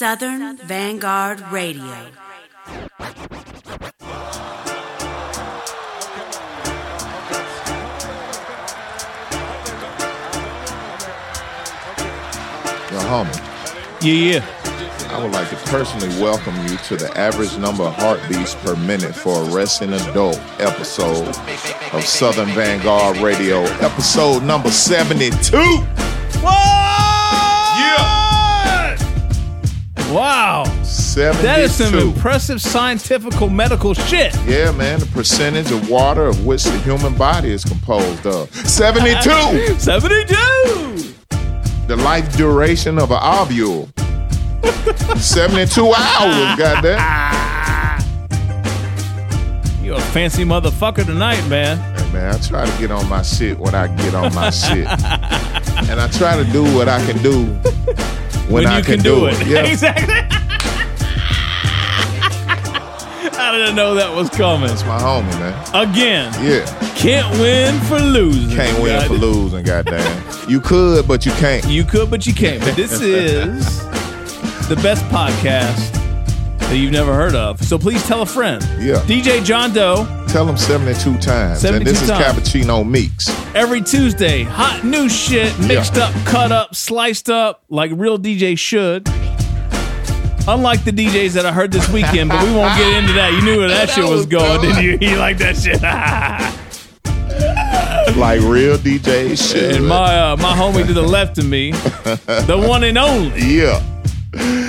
Southern Vanguard Radio. Yo, homie, Yeah, yeah. I would like to personally welcome you to the average number of heartbeats per minute for a wrestling adult episode of Southern Vanguard Radio, episode number 72. Wow. 72. That is some impressive scientific medical shit. Yeah, man, the percentage of water of which the human body is composed of. 72. 72. the life duration of an ovule. 72 hours, goddamn. You're a fancy motherfucker tonight, man. Hey, man, I try to get on my shit when I get on my shit. And I try to do what I can do when, I you can, do, it. Yeah. exactly. I didn't know that was coming? It's my homie, man. Again, Yeah. can't win for losing. Can't win God- for losing, goddamn. You could, but you can't. You could, but you can't. But this is the best podcast that you've never heard of. So please tell a friend. Yeah. DJ John Doe Tell them 72 times. 72 and this is. Cappuccino Meeks. every Tuesday. Hot new shit, mixed Yeah. up, cut up, sliced up, like real DJ should. Unlike the DJs that I heard this weekend, but we won't get into that. You knew where that, That shit was was going, didn't you? You like that shit? Like real DJ shit. and my uh, my homie to the left of me, the one and only yeah.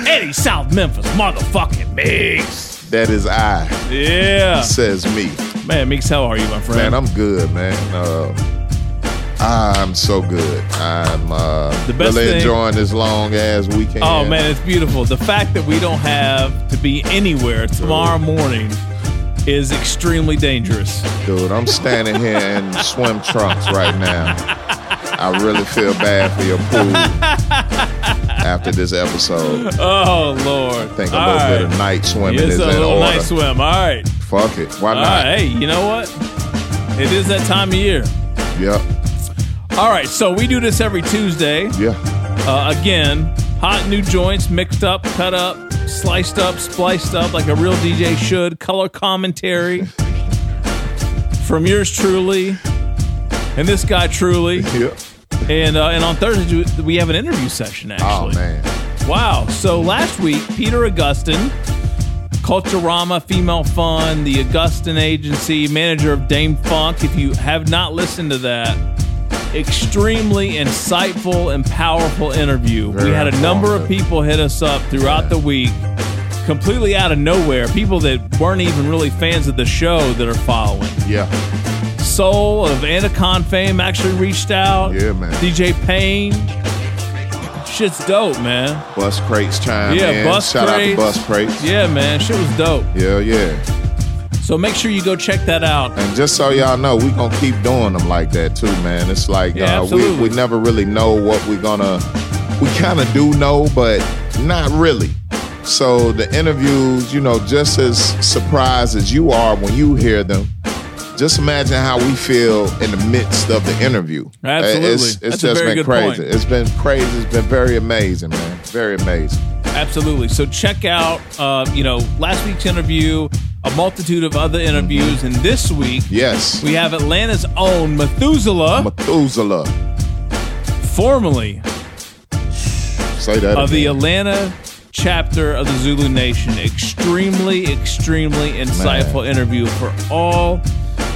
Eddie South Memphis, motherfucking Mix. That is I, Yeah, says me. Man, Mix, how are you, my friend? Man, I'm good, man. Uh, I'm so good. I'm uh, The best really thing- enjoying this long ass weekend. Oh man, it's beautiful. The fact that we don't have to be anywhere tomorrow morning is extremely dangerous. dude, I'm standing here in swim trunks right now. I really feel bad for your pool after this episode. Oh Lord! I think a All little right. bit of night swimming It's is a in little order. night swim. All right. Fuck it, why All not? right. Hey, you know what? It is that time of year. Yep, All right. So we do this every Tuesday. yeah. Uh, again, hot new joints, mixed up, cut up, sliced up, spliced up, like a real DJ should. Color commentary from yours truly, and this guy truly. Yep. And uh, and on Thursday we have an interview session. Oh Actually, man, wow! So last week, Peter Augustin, Culturama Female Fun, the Augustin Agency, manager of DâM-FunK. If you have not listened to that, extremely insightful and powerful interview. we had a number of people hit us up throughout the week. Completely out of nowhere, people that weren't even really fans of the show that are following. yeah. Soul of Anacon fame actually reached out. Yeah, man. DJ Payne. Shit's dope, man. Buscrates chime Yeah, in. bus Shout out to bus crates. Yeah, man. Shit was dope. yeah, yeah. So make sure you go check that out. And just so y'all know, we gonna keep doing them like that too, man. It's like Yeah, uh, we we never really know what we're gonna. We kind of do know, but not really. So the interviews, you know, just as surprised as you are when you hear them, just imagine how we feel in the midst of the interview. Absolutely. it's, it's just been crazy. point. It's been crazy. It's been very amazing, man. Very amazing. Absolutely. So check out, uh, you know, last week's interview, a multitude of other interviews, and this week Yes, we have Atlanta's own Methuselah, Methuselah. formerly Say that of the. Atlanta chapter of the Zulu Nation. Extremely, extremely insightful interview for all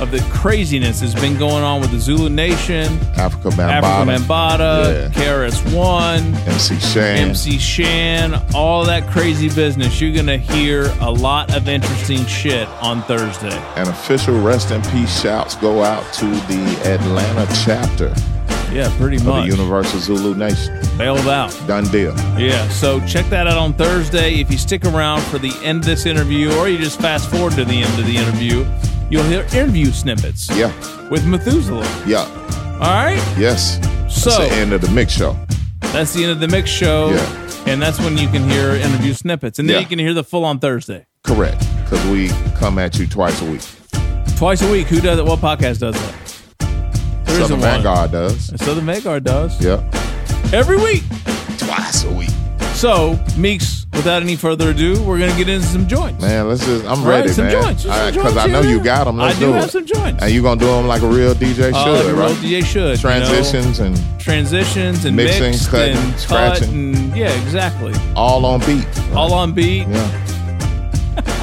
of the craziness that's been going on with the Zulu Nation, Afrika Bambaataa, Africa Mambata, Yeah. KRS One. MC Shan. MC Shan, all that crazy business. You're to hear a lot of interesting shit on Thursday. An official rest in peace shouts go out to the Atlanta chapter Yeah, pretty much. the. Universal Zulu Nation. Bailed out. Done deal. Yeah, so check that out on Thursday. If you stick around for the end of this interview, or you just fast forward to the end of the interview, you'll hear interview snippets Yeah, with Methuselah. yeah, All right? yes. So- That's the end of the mix show. That's the end of the mix show. Yeah. And that's when you can hear interview snippets. And then Yeah. you can hear the full on Thursday. Correct. Because we come at you twice a week. Twice a week. Who does it? What podcast does that? There Southern one. Vanguard does. Southern Vanguard does. Yeah. Every week. Twice a week. So, Meeks, without any further ado, we're gonna get into some joints. Man, let's just. I'm All right, ready, some man. joints, just some Because joints I know you got them. Let's I do have it. some joints. And you gonna do them like a real DJ Uh, should, like a real right? DJ should. you know? Transitions and transitions and Mixing, mixed cutting, and cut scratching. and yeah, exactly. all on beat. All on beat. Yeah.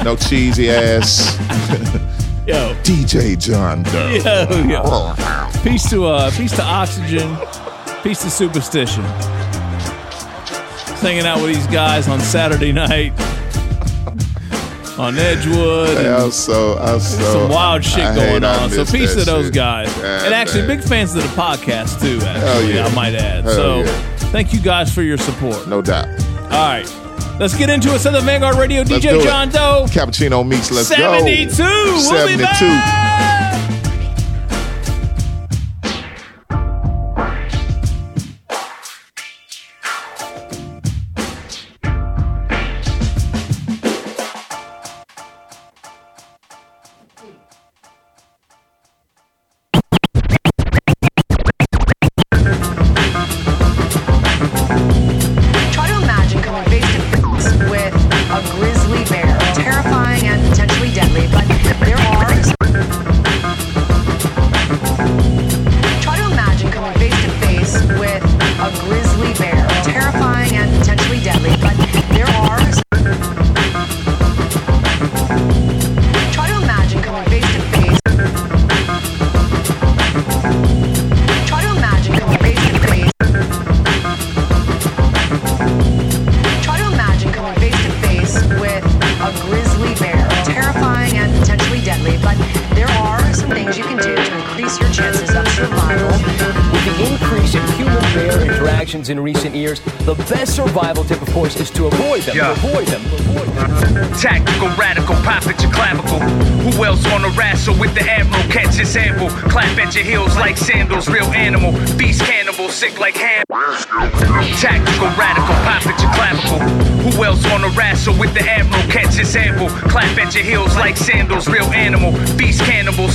no cheesy ass Yo, DJ John Doe. yo, yo. Peace to uh, peace to oxygen. Peace to superstition. Hanging out with these guys on Saturday night on Edgewood. and- I was so, I was so some wild shit I going on. So peace to those shit. guys. God and actually, damn. big fans of the podcast too. Actually, yeah. I might add. Hell so yeah. thank you guys for your support. No doubt. All right, let's get into it. Southern Vanguard Radio. Let's DJ. John Doe. Cappuccino Meeks. Let's go. Seventy-two. We'll be 72.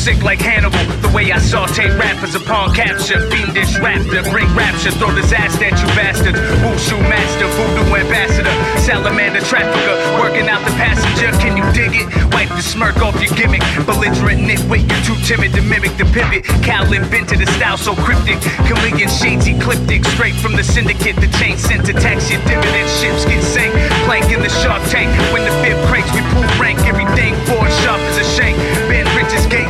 Sick like Hannibal. The way I saute rappers upon capture, fiendish raptor, bring rapture, throw disaster at you bastards. Wushu master, voodoo ambassador, salamander trafficker, working out the passenger. Can you dig it? Wipe the smirk off your gimmick. Belligerent nitwit, you're too timid to mimic the pivot. Cal invented a style so cryptic. Chameleon shades ecliptic, straight from the syndicate. The chain sent to tax your dividend. Ships get sank, plank in the shark tank. When the fifth cranks, we pull rank. Everything forward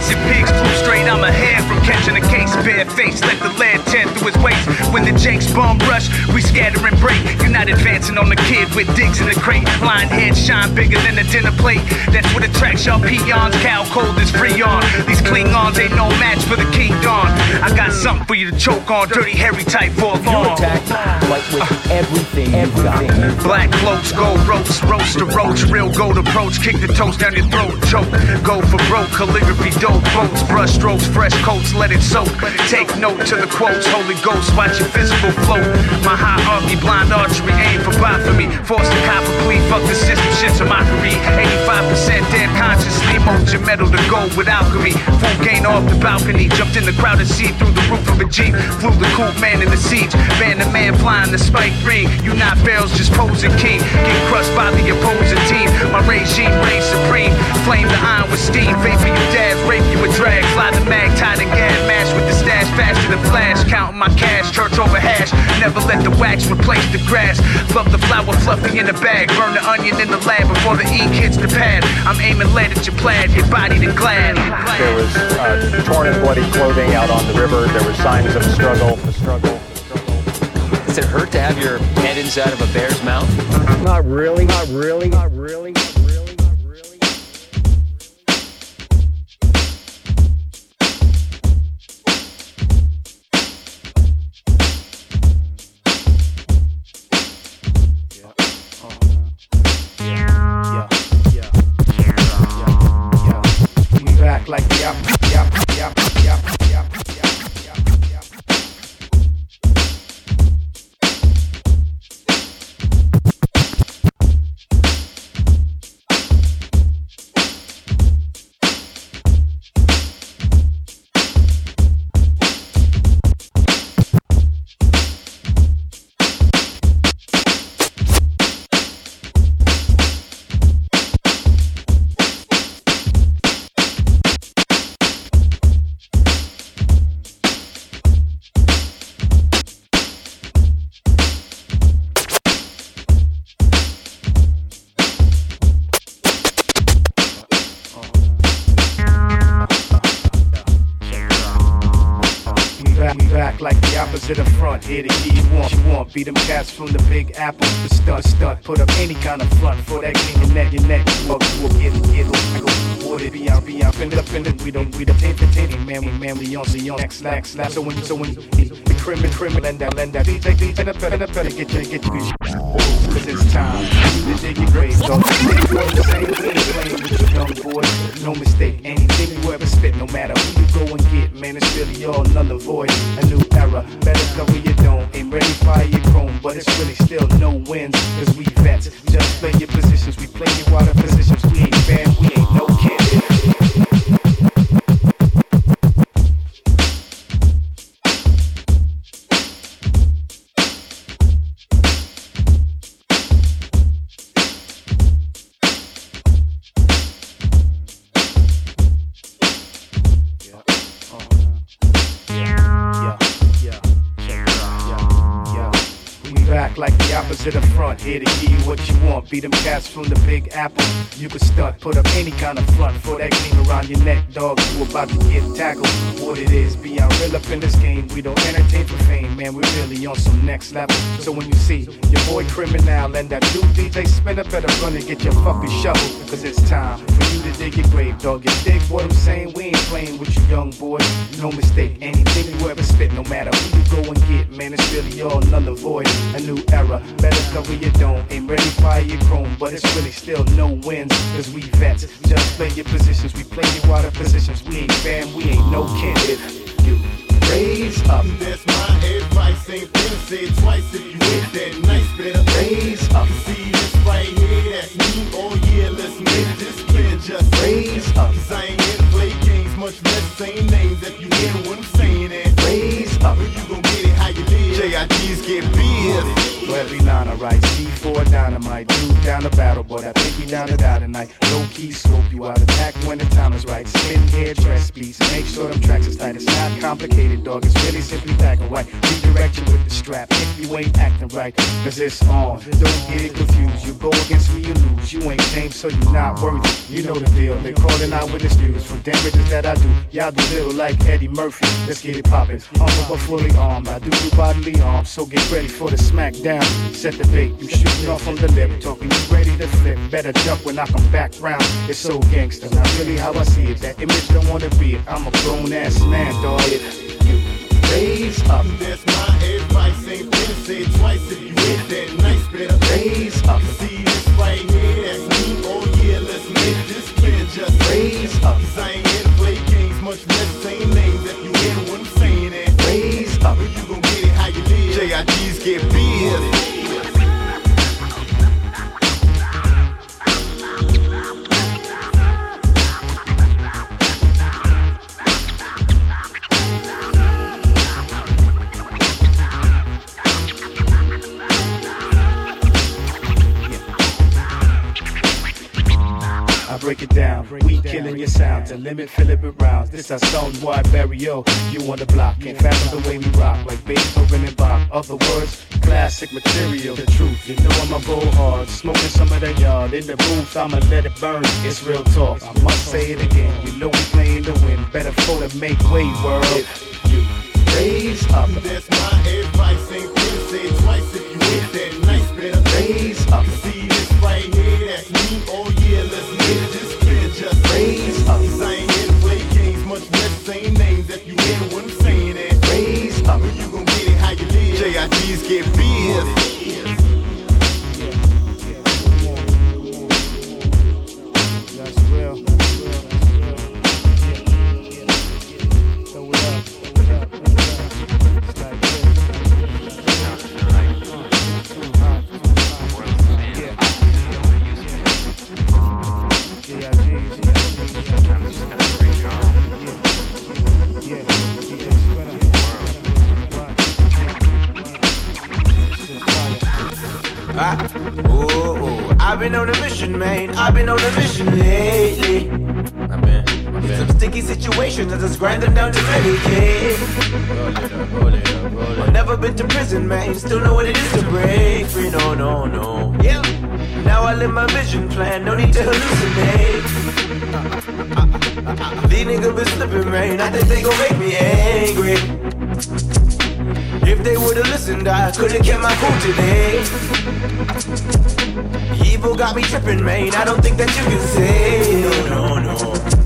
And pigs flew straight. I'm ahead from catching a case. Bare face, let the lead tear through his waist. When the Jakes bomb rush, we scatter and break. You're not advancing on the kid with digs in the crate. Line head shine bigger than a dinner plate. That's what attracts y'all peons. Cow cold is free on. These Klingons ain't no match for the King Don. I got something for you to choke on. Dirty, hairy type for a long. attack, fight with everything you've got. Black cloaks, gold ropes, roast the roach, real gold approach, kick the toast down your throat, choke, go for broke, calligraphy, dope, boats, brush strokes, fresh coats, let it soak. Take note to the quotes, Holy Ghost, watch your physical float. My hierarchy, blind archery, aim for blasphemy. Force the copper plea, fuck the system, shit's a mockery. 85% dead consciously, mold your metal to gold with alchemy. Full gain off the balcony, jumped in the crowd crowded seat through the roof of a jeep. Flew the cool man in the siege, man the man flying the spike ring. You not barrels, just posing king. Get crushed by the opposing team. My regime reigns supreme. Flame the iron with steam. Faith for you dads, rape you with drag. Fly the mag, tied and gas, mash with faster than flash. Counting my cash, church over hash. Never let the wax replace the grass. Love the flour fluffy in the bag. Burn the onion in the lab before the ink hits the pad. I'm aiming lead at your plaid, your body to glad. There was uh, torn and bloody clothing out on the river. There were signs of a struggle. A struggle. Does it hurt to have your head inside of a bear's mouth? Not really. Not really. Not really. Be them cats from the Big Apple. The stunt. Put up any kind of front for that king your neck, your neck. Fuck, we'll get it, get it. Would it be out, be out, bend up, bend it. We don't, we the the taint, man, we man, we on, we on, slack, slack. So when, so when, the criminal, criminal, lend that, lend that. DJ, DJ, the better, the better, get you, get you, Cause it's time. You dig your grave, dog. The same thing, playing with your young boys. No mistake, anything you ever spit, no matter who you go and get, man, it's really all null and void. A new era, better cover your dome. Ain't ready, fire your chrome, but it's really still no wins. Cause we vets, just play your positions. We play you out of positions. We ain't bad, we ain't no kids. Here to give Be them cats from the Big Apple. You can start, put up any kind of front for that clean around your neck, dog. You about to get tackled. What it is, be out real up in this game. We don't entertain for fame, man. We really on some next level. So when you see your boy Kriminul and that new DJ Spinna, better run and get your fucking shovel. Cause it's time for you to dig your grave, dog. You dig what I'm saying? We ain't playing with you young boy. No mistake, anything you ever spit, no matter who you go and get, man, it's really all and void. A new era, better cover your dome. Ain't ready, fire your but it's really still no wins. Cause we vets, just play your positions. We play you out of positions. We ain't fam, we ain't no kin. If you raise up, That's my advice, ain't say it twice if you hit that nice better raise up, See this right here, that's me, oh yeah, let's make this clear, just raise up, Cause I ain't play games, much less saying names if you hear what I'm saying, and raise up. you gon' get it how you live. JIGs get big. Every line I write, C4 dynamite, dude down the battle, but I think he down to die tonight. Low key scope you out, attack when the time is right. Spin hair, dress beats, make sure them tracks is tight. It's not complicated, dog. It's really simply black and white. Redirect you with the strap if you ain't acting right. Cause it's on. Don't get it confused. You go against me, you lose. You ain't James, so you not worthy. You know the deal. They calling out with the news for damages that I do. Y'all do little like Eddie Murphy. Let's get it poppin'. Armed but fully armed. I do do bodily harm, so get ready for the smackdown. Set the bait. You shooting off from the lip. Talking you ready to flip. Better jump when I come back round. It's so gangster. Not really how I see it. That image don't wanna be it. I'm a grown ass man, dog. You raise up, Other words, classic material. The truth, you know I'ma go hard. Smoking some of that yard. In the booth, I'ma let it burn. It's real talk. I must say it again. You know we playing to win. Better for to make way, world. If you raise up, That's my advice, ain't twice if you hit that nice I live my vision plan. No need to hallucinate. These niggas been slipping, man. I think they gon' make me angry. If they would've listened, I could've kept my cool today. Evil got me tripping, man. I don't think that you can say. No, no, no.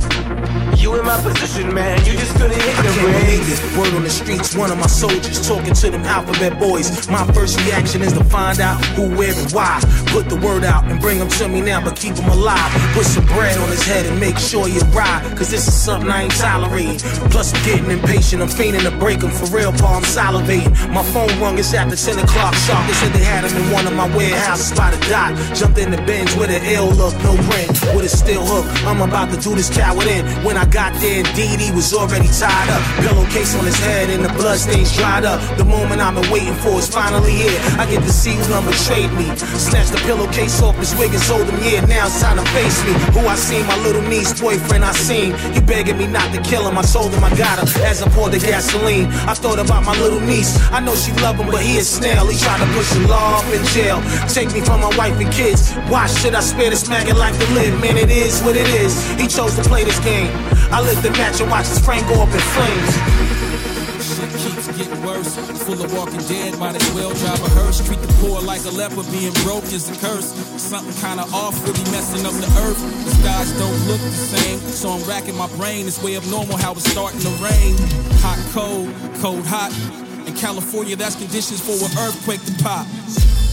You in my position, man. You just couldn't hit the I can't believe this. Word on the streets, one of my soldiers talking to them alphabet boys. My first reaction is to find out who, where, and why. Put the word out and bring them to me now, but keep them alive. Put some bread on his head and make sure you ride. Cause this is something I ain't tolerating. Plus, I'm getting impatient. I'm fiending to break them for real, Paul. I'm salivating. My phone rung, it's after 10 o'clock sharp. They said they had him in one of my warehouses by the dot. Jumped in the Benz with an ill look, no rent, with a steel hook. I'm about to do this coward in. When I got there, indeed, he was already tied up. Pillowcase on his head and the bloodstains dried up. The moment I've been waiting for is finally here. I get to see done betrayed me. Snatch the pillowcase off wig and told him, yeah, now it's time to face me. Who I seen, my little niece boyfriend I seen. He begging me not to kill him. I told him I got her as I poured the gasoline. I thought about my little niece. I know she love him, but he is snail. He tried to push the law up in jail. Take me from my wife and kids. Why should I spare this maggot like to live? Man, it is what it is. He chose to play this game. I lit the match and watched his frame go up in flames. Shit keeps getting worse. Full of walking dead, might as well drive a hearse. Treat the poor like a leper, being broke is a curse. Something kinda off, really messing up the earth. The skies don't look the same, so I'm racking my brain. It's way of normal how it's starting to rain. Hot, cold, cold, hot. In California, that's conditions for an earthquake to pop.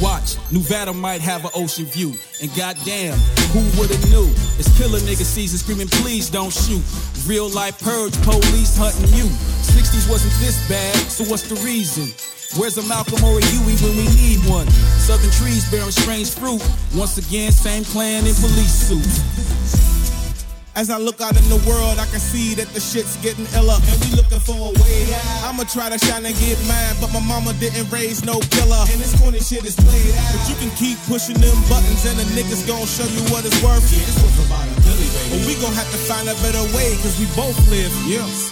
Watch, Nevada might have an ocean view. And goddamn, who would've knew? It's killer nigga season screaming, please don't shoot. Real life purge, police hunting you. 60s wasn't this bad, so what's the reason? Where's a Malcolm or a Huey when we need one? Southern trees bearing strange fruit. Once again, same clan in police suits. As I look out in the world, I can see that the shit's getting iller. And we looking for a way out. I'ma try to shine and get mine, but my mama didn't raise no killer. And this corny shit is played out. But you can keep pushing them buttons, and the niggas gon' show you what it's worth. Yeah, this was about a. But we gon' have to find a better way, cause we both live. Yes.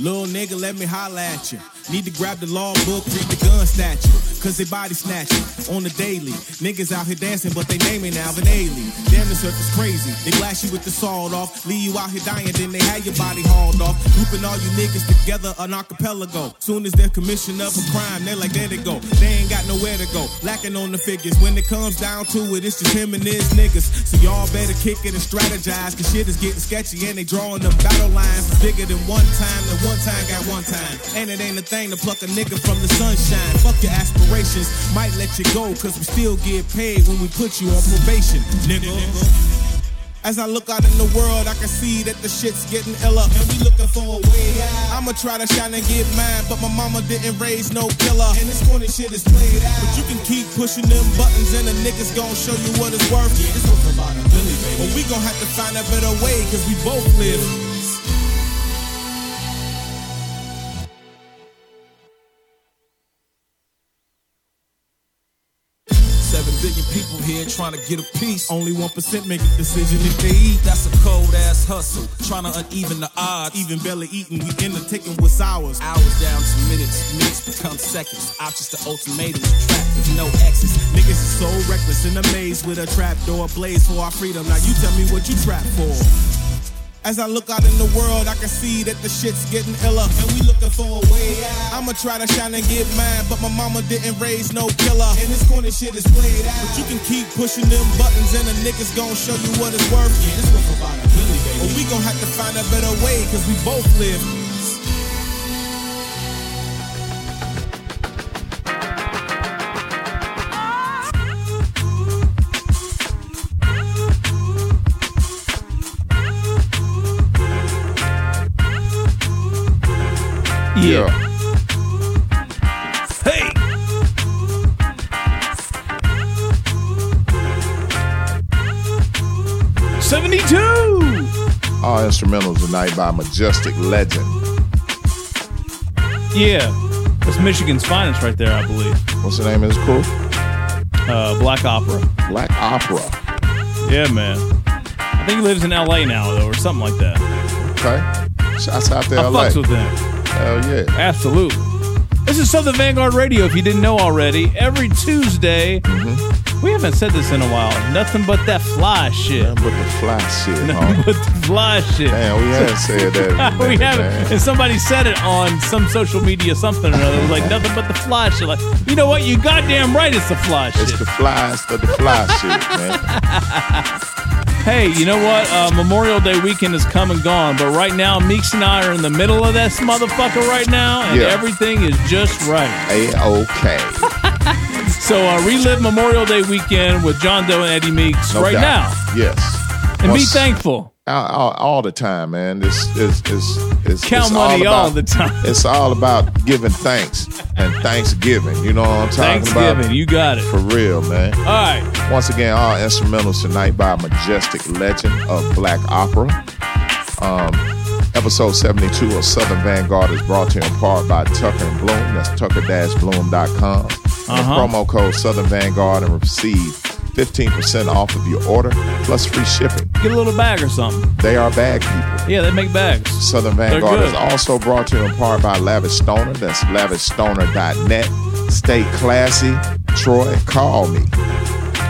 Little nigga, let me holla at you. Need to grab the law book, read the gun statute. Cause they body snatching on the daily. Niggas out here dancing, but they name naming Alvin Ailey. Damn, this earth is crazy. They blast you with the salt off, leave you out here dying, then they have your body hauled off. Grouping all you niggas together, an archipelago. Soon as they're commission of a crime, they're like, there they go. They ain't got nowhere to go. Lacking on the figures. When it comes down to it, it's just him and his niggas. So y'all better kick it and strategize, cause shit is getting sketchy and they drawing them battle lines. Bigger than one time, than one time got one time. And it ain't a thing to pluck a nigga from the sunshine. Fuck your aspirations, might let you go, cause we still get paid when we put you on probation, nigga. As I look out in the world, I can see that the shit's getting iller. And we looking for a way out. I'ma try to shine and get mine, but my mama didn't raise no killer. And this corny shit is played out. But you can keep pushing them buttons, and the niggas gon' show you what it's worth. Yeah, was about a baby. But we gon' have to find a better way, cause we both live. People trying to get a piece. Only one percent make a decision if they eat. That's a cold ass hustle, trying to uneven the odds. Even belly eating, we end up taking what's ours. Hours down to minutes, minutes become seconds. Options to ultimatums, trapped with no exits. Niggas is so reckless and amazed with a trap door blaze for our freedom. Now you tell me what you trap for. As I look out in the world, I can see that the shit's getting iller. And we looking for a way out. I'ma try to shine and get mine, but my mama didn't raise no killer. And this corny shit is played out. But you can keep pushing them buttons, and the niggas gon' show you what it's worth. Yeah, this was about a Billy, baby. But we gon' have to find a better way, cause we both live. Yeah. Hey. Seventy-two. All instrumentals tonight by Majestic Legend. Yeah, that's Michigan's finest right there, I believe. What's the name of his crew? Uh, Black Opera. Black Opera. Yeah, man. I think he lives in L.A. now, though, or something like that. Okay. Shouts out to I LA. fucks with them. Hell yeah. Absolutely. This is Southern Vanguard Radio, if you didn't know already. Every Tuesday, mm-hmm. We haven't said this in a while. Nothing but that fly shit. Nothing but the fly shit. Nothing but the fly shit. Damn, we haven't said that. we haven't. man. And somebody said it on some social media, something or another. It was like nothing but the fly shit. Like, you know what? You goddamn right, it's the fly shit. It's the flies of the fly shit, man. Hey, you know what? Uh, Memorial Day weekend is come and gone, but right now, Meeks and I are in the middle of this motherfucker right now, and Yeah. everything is just right. A okay. So uh, relive Memorial Day weekend with John Doe and Eddie Meeks No right doubt. now, Yes. and Once- be thankful. all, all, all the time, man. This is is is Count it's money all, all about, the time. It's all about giving thanks and Thanksgiving. You know what I'm talking about. Thanksgiving, about? you got it. For real, man. All right. Once again, all instrumentals tonight by a majestic legend of black opera. Um, episode 72 of Southern Vanguard is brought to you in part by Tucker and Bloom. That's tucker-bloom.com. Uh-huh. promo code Southern Vanguard and receive 15% off of your order plus free shipping. Get a little bag or something. They are bag people. Yeah, they make bags. Southern Vanguard is also brought to you in part by Lavish Stoner. That's lavishstoner.net. Stay classy. Troy, call me.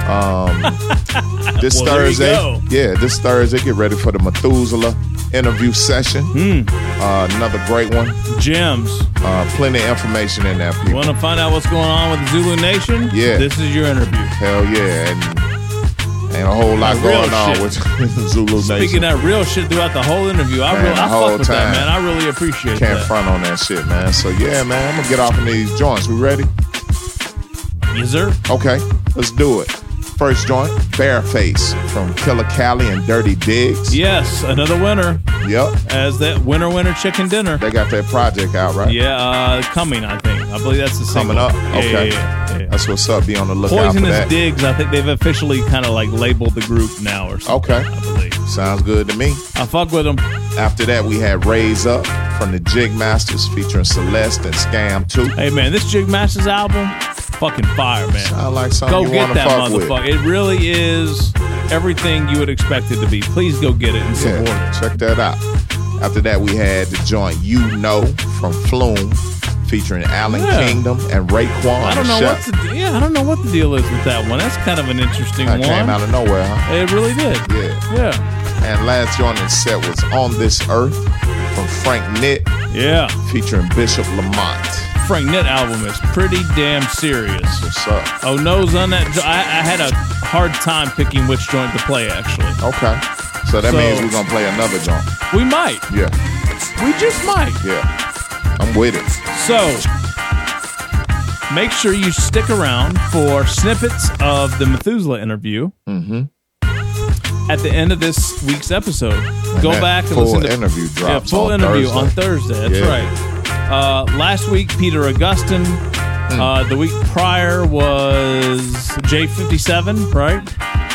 Um, this Well, Thursday, yeah, this Thursday, get ready for the Methuselah interview session. Uh, another great one. Gems. Uh, plenty of information in there, people. Want to find out what's going on with the Zulu Nation? Yeah. This is your interview. Hell yeah, and ain't a whole lot going on shit. with Zulu Nation. Speaking that real shit throughout the whole interview, I Man, really I fuck with that, man. I really appreciate Can't that. front on that shit, man. So yeah, man, I'm gonna get off in these joints. We ready? Yes, sir. Okay, let's do it. First joint, Bareface from Killer Cali and Dirty Diggs. Yes, another winner. Yep. As that winner, winner, chicken dinner. They got that project out, right? Yeah, uh, coming. I think. I believe that's the Coming single. up. Okay. yeah, yeah, yeah. That's what's up. Be on the lookout for Poisonous that. Digs. I think they've officially kind of like labeled the group now or something. Okay. I believe. Sounds good to me. I fuck with them. After that, we had Raise Up from the Jigmastas featuring Celeste and Scam 2. Hey man, this Jig Masters album, fucking fire, man. Sound like something Go get that motherfucker. It really is everything you would expect it to be. Please go get it and support Yeah, it. check that out. After that, we had the joint You Know from Flume featuring Allan Yeah. Kingdom and Raekwon I don't know what the yeah, I don't know what the deal is with that one. That's kind of an interesting one. That one. came out of nowhere, huh? It really did. Yeah. Yeah. And last joint in set was On This Earth from Frank Nitt Yeah. featuring Bishop Lamont. Frank Nitt album is pretty damn serious. What's up? Oh no's on that. jo- I, I had a hard time picking which joint to play. Actually, Okay. So that So- means we're gonna play another joint. we might. Yeah. We just might. Yeah. I'm with it. So, make sure you stick around for snippets of the Methuselah interview. Mm-hmm. At the end of this week's episode, go back and listen to interview yeah, full on interview Thursday. on Thursday. That's Yeah. right. Uh, last week, Peter Augustine. Hmm. Uh, the week prior was J57, right?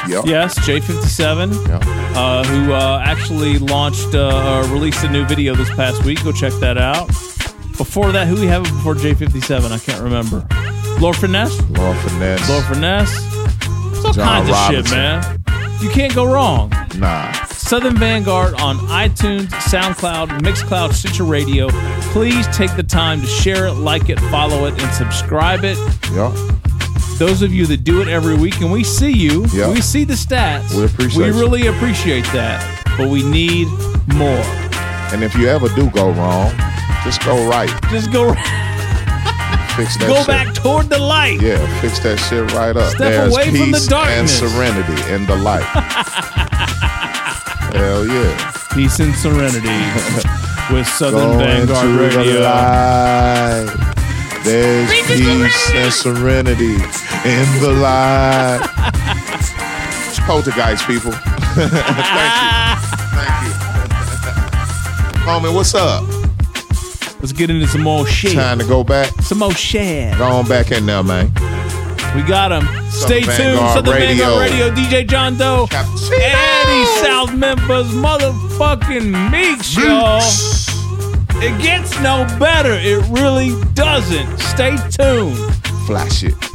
Yep. Yes, J57, Yeah. uh, who uh, actually launched, uh, uh, released a new video this past week. Go check that out. Before that, who we have before J57? I can't remember. Lord Finesse? Lord Finesse. Lord Finesse? It's all John kinds of shit, man. You can't go wrong. Nah. Southern Vanguard on iTunes, SoundCloud, Mixcloud, Stitcher Radio. Please take the time to share it, like it, follow it, and subscribe it. Yep. Those of you that do it every week, and we see you, Yeah. we see the stats. We appreciate We you. really appreciate that, but we need more. And if you ever do go wrong, just go right. Just go, right. Fix that go shit. back toward the light. Yeah, fix that shit right up. Step There's away from the peace darkness. and serenity in the light. Hell yeah. Peace and serenity with Southern Go Vanguard into the Radio. light. There's peace and serenity in the light. Poltergeist people. Thank you. Thank you. Homie, what's up? Let's get into some more shit. Time to go back. Some more shit. Go on back in there, man. We got him. Stay tuned. Vanguard Southern Radio. Vanguard Radio. DJ John Doe. Eddie South Memphis motherfucking Meeks, y'all. It gets no better. It really doesn't. Stay tuned. Flash it.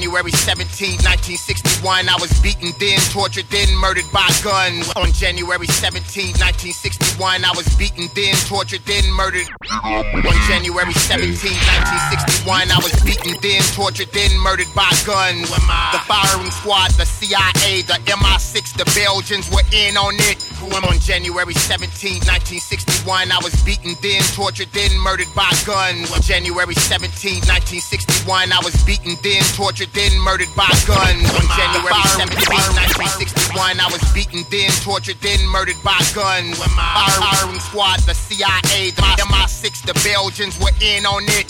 January 17, 1961, I was beaten then, tortured then, murdered by guns. On January 17, 1961, I was beaten then, tortured then, murdered. On January 17, 1961, I was beaten then, tortured then, murdered by guns. The firing squad, the CIA, the MI6, the Belgians were in on it. On January 17, 1961, I was beaten then, tortured then, murdered by guns. On January 17, 1961, I was beaten then, tortured then, murdered by guns. On January 17, 1961, I was beaten then, tortured then, murdered by guns. Firing squad, the CIA, the MI6, the Belgians were in on it.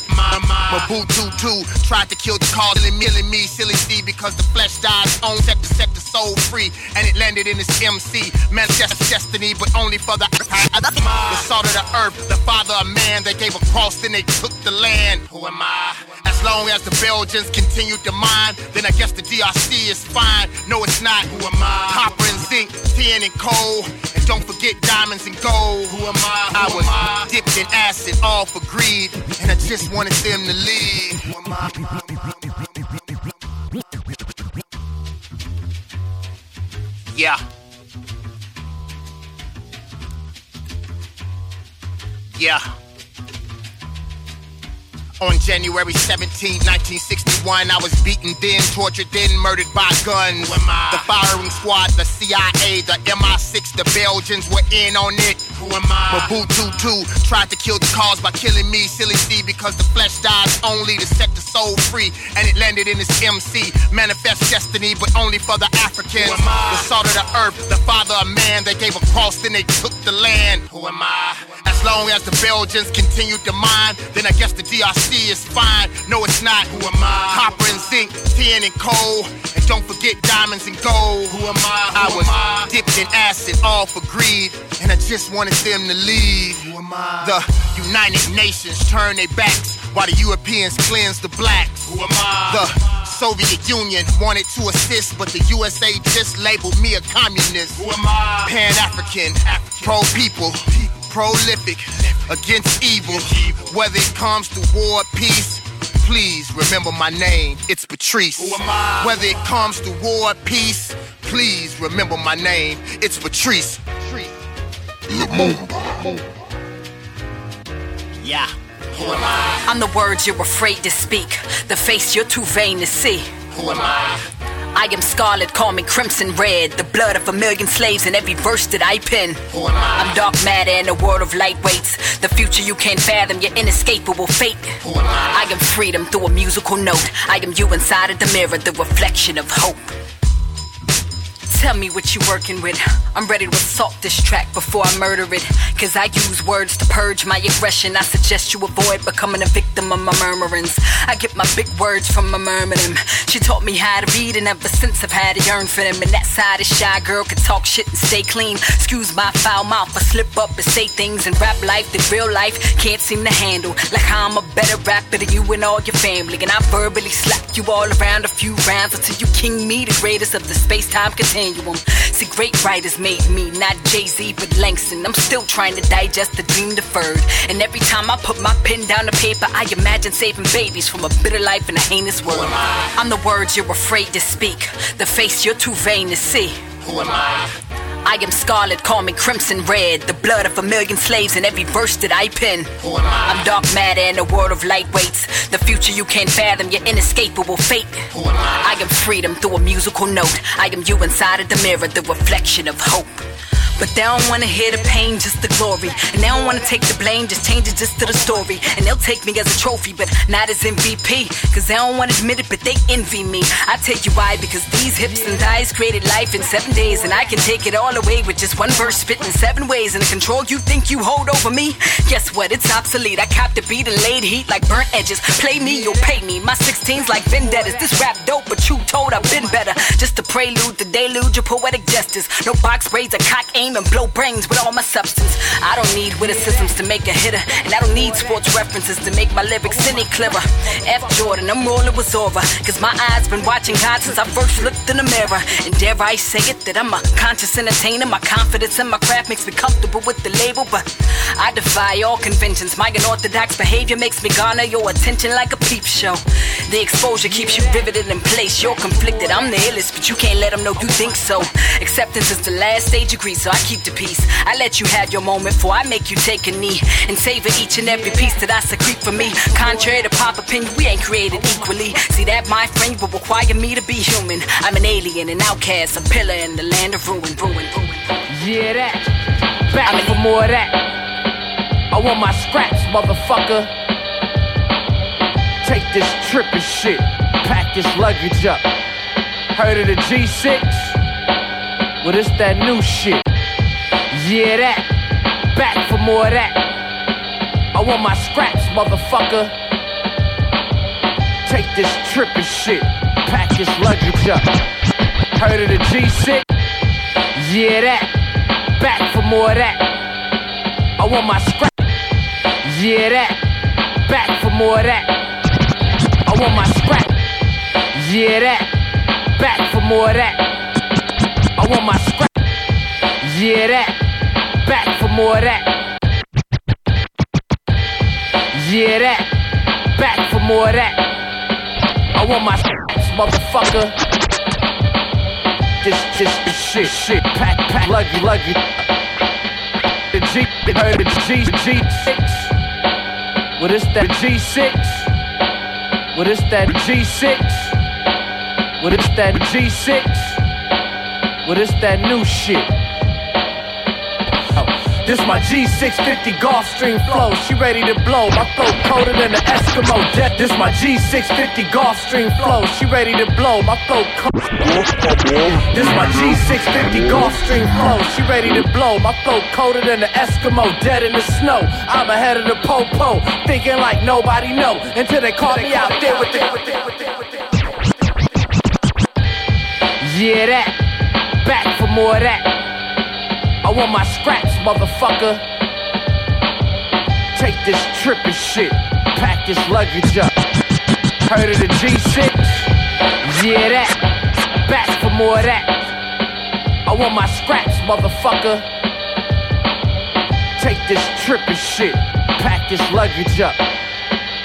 Mobutu too tried to kill the cause, killing me, killing me, silly C, because the flesh dies on set to set the soul free, and it landed in his MC. Manifest destiny, but only for the the salt of the earth, the father of man. They gave a cross, then they took the land. Who am I? As long as the Belgians continued to mine, then I guess the DRC is fine. No, it's not. Who am I? Copper and zinc, tin and coal, and don't forget diamonds and gold. Who am I? Who I was I? dipped in acid, all for greed, and I just wanted them to leave. Who am I? Yeah. Yeah. On January 17, 1961, I was beaten then, tortured then, murdered by guns. The firing squad, the CIA, the MI6, the Belgians were in on it. Who am I? Mobutu too tried to kill the cause by killing me, silly C, because the flesh dies only to set the soul free, and it landed in his MC. Manifest destiny, but only for the Africans. Who am I? The salt of the earth, the father of man. They gave a cross, then they took the land. Who am I? As long as the Belgians continued to mine, then I guess the DRC is fine. No, it's not. Who am I? Copper and zinc, tin and coal, and don't forget diamonds and gold. Who am I? Who I was I? dipped in acid, all for greed, and I just wanted them to leave. Who am I? The United Nations turned their backs while the Europeans cleansed the blacks. Who am I? The Soviet Union wanted to assist, but the USA just labeled me a communist. Who am I? Pan African, pro people, prolific, against evil. Whether it comes to war or peace, please remember my name. It's Patrice. Who am I? Whether it comes to war or peace, please remember my name. It's Patrice. Yeah. Who am I? I'm the words you're afraid to speak, the face you're too vain to see. Who am I? I am scarlet, call me crimson red. The blood of a million slaves in every verse that I pen. Who am I? I'm dark matter in a world of lightweights. The future you can't fathom, your inescapable fate. Who am I? I am freedom through a musical note. I am you inside of the mirror, the reflection of hope. Tell me what you working with. I'm ready to assault this track before I murder it. Cause I use words to purge my aggression. I suggest you avoid becoming a victim of my murmurings. I get my big words from my murmuring. She taught me how to read, and ever since I've had a yearn for them. And that side of shy girl can talk shit and stay clean. Excuse my foul mouth, I slip up and say things in rap life that real life can't seem to handle. Like how I'm a better rapper than you and all your family. And I verbally slap you all around a few rounds until you king me, the greatest of the space time continuum. See, great writers made me, not Jay Z, but Langston. I'm still trying to digest the dream deferred. And every time I put my pen down to paper, I imagine saving babies from a bitter life in a heinous world. I'm the words you're afraid to speak, the face you're too vain to see. Who am I? I am scarlet, call me crimson red. The blood of a million slaves in every verse that I pen. I'm dark matter in a world of lightweights. The future you can't fathom, your inescapable fate. I am freedom through a musical note. I am you inside of the mirror, the reflection of hope. But they don't wanna hear the pain, just the glory. And they don't wanna take the blame, just change it just to the story. And they'll take me as a trophy, but not as MVP. Cause they don't wanna admit it, but they envy me. I tell you why, because these hips and thighs created life in seven days. And I can take it all away with just one verse spit in seven ways. And the control you think you hold over me, guess what? It's obsolete. I copped the beat and laid heat like burnt edges. Play me, you'll pay me. My 16's like vendettas. This rap dope, but you told I've been better. Just a prelude, the deluge of poetic justice. No box braids, a cock aim game and blow brains with all my substance. I don't need witticisms to make a hitter, and I don't need sports references to make my lyrics any clearer. F Jordan, I'm rolling with Zora, cause my eyes been watching God since I first looked in the mirror. And dare I say it that I'm a conscious entertainer. My confidence in my craft makes me comfortable with the label, but I defy all conventions. My unorthodox behavior makes me garner your attention like a peep show. The exposure keeps you riveted in place. You're conflicted, I'm the illest, but you can't let them know you think so. Acceptance is the last stage of grief, so I keep the peace. I let you have your moment before I make you take a knee and savor each and every piece that I secrete for me. Contrary to pop opinion, we ain't created equally. See that, my friend, will require me to be human. I'm an alien, an outcast, a pillar in the land of ruin, ruin, ruin. Yeah, that. Back for more of that. I want my scraps, motherfucker. Take this trip and shit. Pack this luggage up. Heard of the G6? Well, it's that new shit. Yeah, that. Back for more of that. I want my scraps, motherfucker. Take this trip and shit. Pack this luggage up. Heard of the G6? Yeah, that. Back for more of that. I want my scrap. Yeah, that. Back for more of that. I want my scrap. Yeah, that. Back for more of that. I want my scrap. Yeah, that. For more of that. Yeah, that. Back for more of that. I want my scraps, motherfucker. This, this, this shit, shit. Pack, pack, luggy, luggy. The G, heard the G, G6. What is that G6? What is that G6? What is that G6? What is that new shit? This my G650 Gulfstream flow. She ready to blow. My flow colder than the Eskimo jet. This my G650 Gulfstream flow. She ready to blow. My flow co- This my G650 Gulfstream flow. She ready to blow. My flow colder than the Eskimo dead in the snow. I'm ahead of the popo, thinking like nobody know until they call me out there with the. Yeah, that. Back for more of that. I want my scraps, motherfucker. Take this trip and shit. Pack this luggage up. Heard of the G6? Yeah, that. Back for more of that. I want my scraps, motherfucker. Take this trip and shit. Pack this luggage up.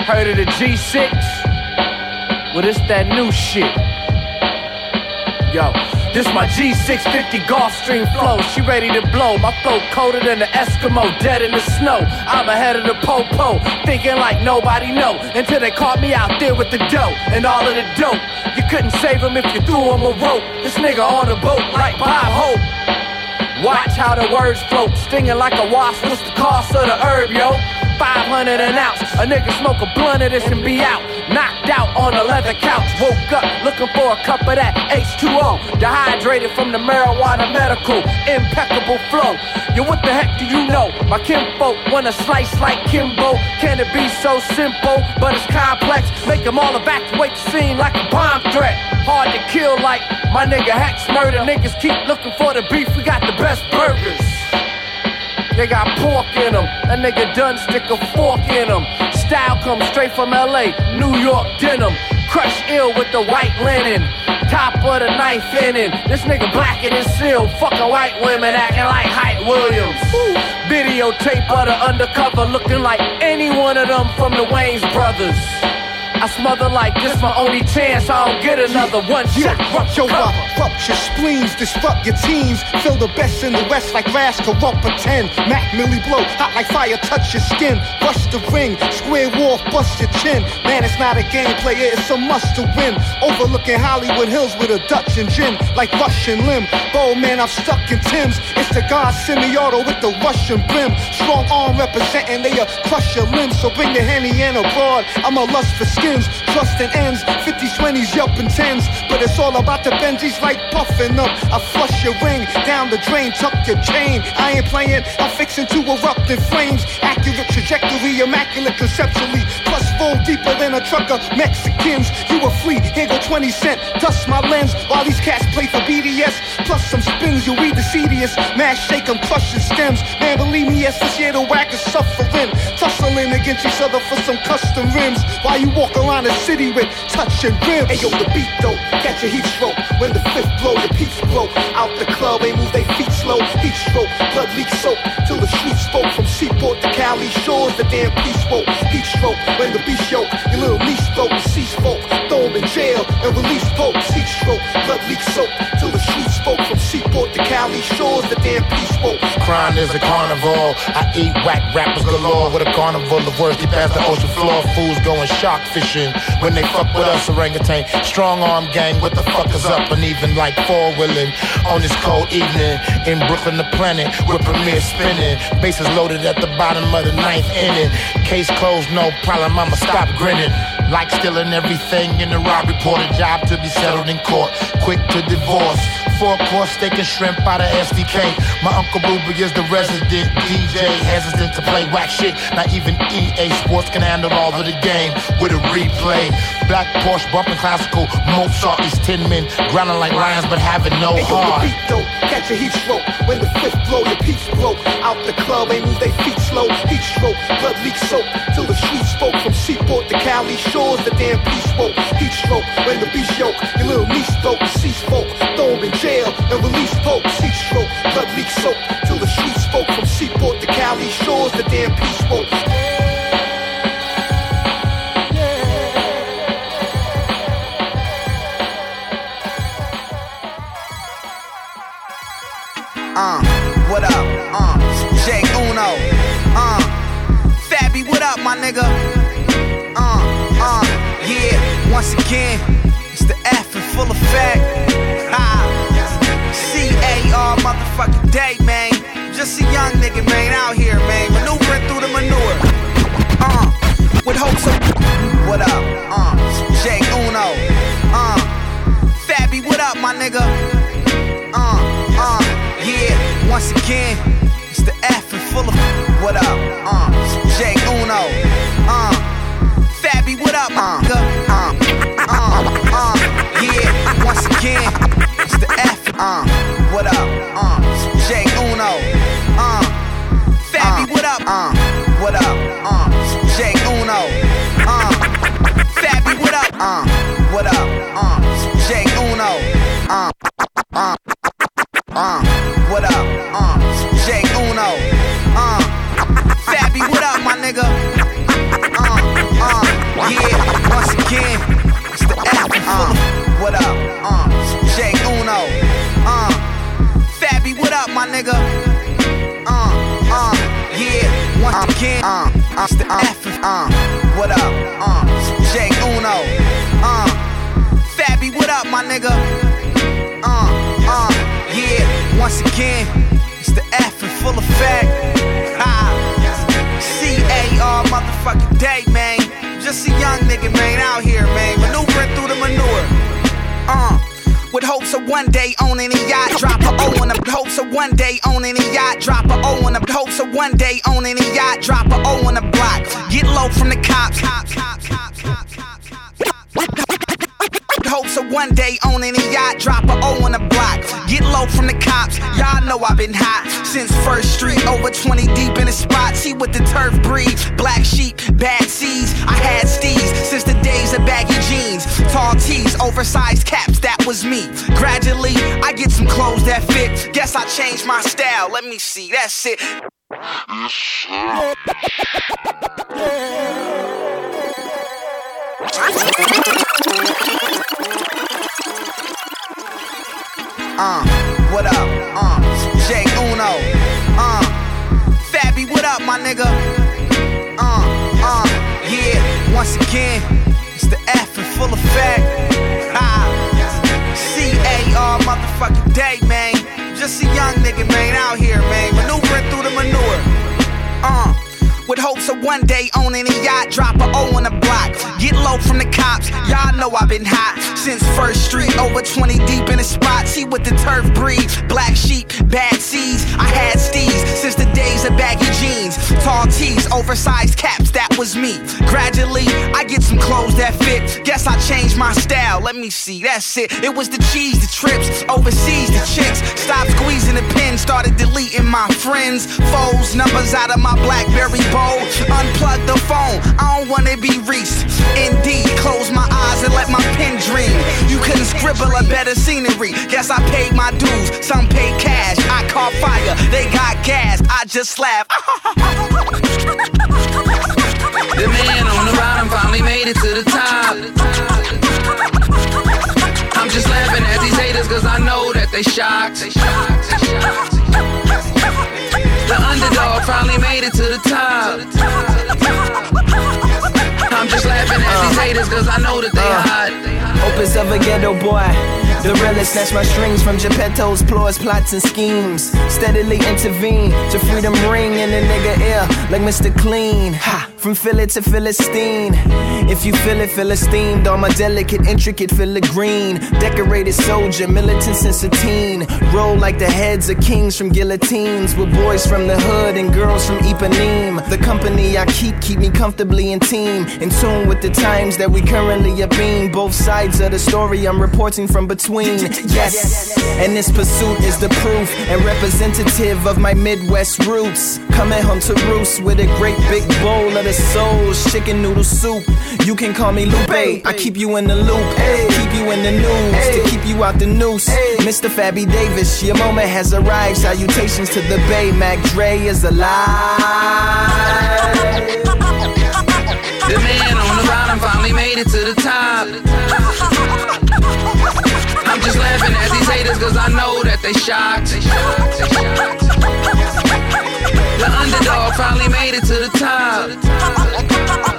Heard of the G6? Well, it's that new shit. Yo, this my G650 Gulfstream flow. She ready to blow. My flow colder than the Eskimo, dead in the snow. I'm ahead of the popo, thinking like nobody know. Until they caught me out there with the dough and all of the dope. You couldn't save him if you threw him a rope. This nigga on a boat like Bob Hope. Watch how the words float, stinging like a wasp. What's the cost of the herb, yo? 500 an ounce. A nigga smoke a blunt of this and be out. Knocked out on a leather couch. Woke up looking for a cup of that H2O. Dehydrated from the marijuana medical. Impeccable flow. Yo, what the heck do you know? My kinfolk wanna slice like Kimbo. Can it be so simple? But it's complex. Make them all evacuate the scene like a bomb threat. Hard to kill like my nigga Hex murder. Niggas keep looking for the beef. We got the best burgers. They got pork in them. That nigga done stick a fork in them. Style comes straight from LA, New York denim. Crush ill with the white linen. Top of the knife in. This nigga blacker than seal. Fucking white women acting like Hype Williams. Videotape of the undercover looking like any one of them from the Wayans brothers. I smother like this my only chance. I don't get another one shot. Disrupt your up, rupture spleens, disrupt your teens. Feel the best in the west like grass, corrupt pretend. Mac Millie blow, hot like fire, touch your skin. Bust the ring, square wall, bust your chin. Man, it's not a game player, it's a must to win. Overlooking Hollywood Hills with a Dutch and gin, like Russian limb. Bold man, I'm stuck in Tim's. It's the God semi-auto with the Russian brim. Strong arm representing, they a crush your limbs. So bring the henny in abroad. I'm a lust for skin. Trust and ends. 50s, 20s, yelping tens. But it's all about the Benjis like puffing up. I flush your ring down the drain, tuck your chain. I ain't playing, I'm fixing to erupt in flames. Accurate trajectory, immaculate conceptually. Plus full deeper than a truck of Mexicans. You a flea, here go 20 cent. Dust my lens while these cats play for BDS. Plus some spins, you'll read the seediest. Mash shake 'em, crushing stems. Man, believe me, yes, this year the whack is suffering. Tussling against each other for some custom rims. While you walk the city with touching rims. Hey yo, the beat though, catch a heat stroke. When the fifth blow, your peeps blow. Out the club, ain't move they feet slow. Heat stroke, blood leak soap. Till the streets spoke from Seaport to Cali shores. The damn peace woke. Heat stroke, when the beast yoke. Your little niece broke, cease folk. Throw 'em in jail and release folks. Heat stroke, blood leak soap. Till the streets spoke from Seaport to Cali shores. The damn peace woke. Crime is a carnival. I eat whack rappers galore with a carnival of words. Deep past the ocean floor. Fools going shark when they fuck with us. Orangutan, strong arm gang. What the fuck is up? And even like four wheeling on this cold evening in Brooklyn, the planet with premiere spinning. Bases loaded at the bottom of the ninth inning. Case closed, no problem. I'ma stop grinning. Like stealing everything in the rob. A job to be settled in court. Quick to divorce. Four course steak and shrimp out of SDK. My uncle Ruby is the resident DJ. Hesitant to play whack shit. Not even EA Sports can handle all of the game with a replay. Black Porsche bumping classical. Mozart, these tin men grinding like lions but having no Hey, yo, the beat though, catch a heat stroke. When the fifth blow, your peace broke. Out the club, ain't move they feet slow. Heat stroke, blood leak soap. Till the streets spoke from Seaport to Cali shores. The damn peace woke. Heat stroke, when the beast yoke. Your little niece broke, cease folk. Throw in jail and release folks. Heat stroke, blood leak soap. Till the streets spoke from Seaport to Cali shores. The damn peace woke. My nigga? Uh, uh, yeah, once again, it's the F in full effect. Ha, C A R motherfucking day, man. Just a young nigga, man, out here, man, maneuvering through the manure. Uh, with hopes of. What up? Uh, Jay Uno. Uh, Fabby, what up, my nigga? Uh, uh, yeah, once again, it's the F full of what up, uh, J Uno, uh, Fabby, what up, uh, uh, uh, uh, yeah, once again, it's the F, uh, what up, uh, J Uno, uh, Fabby, what up, uh, what up, uh, J Uno, uh, Fabby, what up, uh, what up, uh, J Uno, uh, uh, uh, what up, uh, J Uno, uh, Fabby, what up, my nigga, uh, uh, yeah, once again, it's the F, uh, what up, uh, J Uno, uh, Fabby, what up, my nigga, uh, uh, yeah, once again, uh, it's the F, uh, what up, uh, J Uno, uh, Fabby, what up, my nigga, uh, uh, yeah, once again, it's the F in full effect. Ha, C A R motherfucking day, man. Just a young nigga, man, out here, man, maneuvering through the manure. Uh. With hopes of one day owning a yacht, drop a O on the hopes of one day owning a yacht, drop a O on the hopes of one day owning a yacht, drop a O on the block. Get low from the cops. Hopes of one day owning a yacht, drop a O on the block. Get low from the cops. Y'all know I've been hot since First Street, over 20 deep in the spot. See what the turf breeds. Black sheep, bad seeds. I had steez since the days of baggy jeans, tall tees, oversized caps. That was me. Gradually, I get some clothes that fit. Guess I changed my style. Let me see. That's it. Uh, what up? Uh, J Uno. Uh, Fabby, what up, my nigga? Uh, uh, yeah, once again, it's the F in full effect. Ha, C A R motherfucking day, man. Just a young nigga, man, out here, man, maneuvering through the manure. Uh, with hopes of one day owning a yacht, drop a O on the block. Get low from the cops, y'all know I've been hot since First Street. Over 20 deep in the spot, see what the turf breed. Black sheep, bad seeds. I had steeds since the days of baggy jeans. Tall tees, oversized caps, that was me. Gradually, I get some clothes that fit. Guess I changed my style. Let me see, that's it. It was the cheese, the trips, overseas, the chicks. Stopped squeezing the pen, started deleting my friends, foes, numbers out of my Blackberry bowl. Unplug the phone, I don't wanna be Reese. Indeed, close my eyes and let my pen dream. You couldn't scribble a better scenery. Guess I paid my dues, some paid cash. I caught fire, they got gas. I just laugh. The man on the bottom finally made it to the top. I'm just laughing at these haters cause I know that they shocked. The underdog finally made it to the top. I'm just laughing at these haters cause I know that they uh. hot. Opus of a ghetto boy. The realest snatch my strings from Geppetto's ploys, plots, and schemes. Steadily intervene to freedom ring in the nigga ear like Mr. Clean. Ha! From Philly to Philistine. If you feel it, feel esteemed. All my delicate, intricate, filigree. Decorated soldier, militant since a teen. Roll like the heads of kings from guillotines. With boys from the hood and girls from Ipanema. The company I keep, keep me comfortably in team. In tune with the times that we currently are being. Both sides of the story I'm reporting from between. Yes, and this pursuit is the proof and representative of my Midwest roots. Coming home to roost with a great big bowl of the soul's chicken noodle soup. You can call me Lupe. I keep you in the loop, keep you in the news to keep you out the noose. Mr. Fabby Davis, your moment has arrived. Salutations to the Bay. Mac Dre is alive. The man on the bottom finally made it to the top. I'm just laughing at these haters cause I know that they shocked. The underdog finally made it to the top.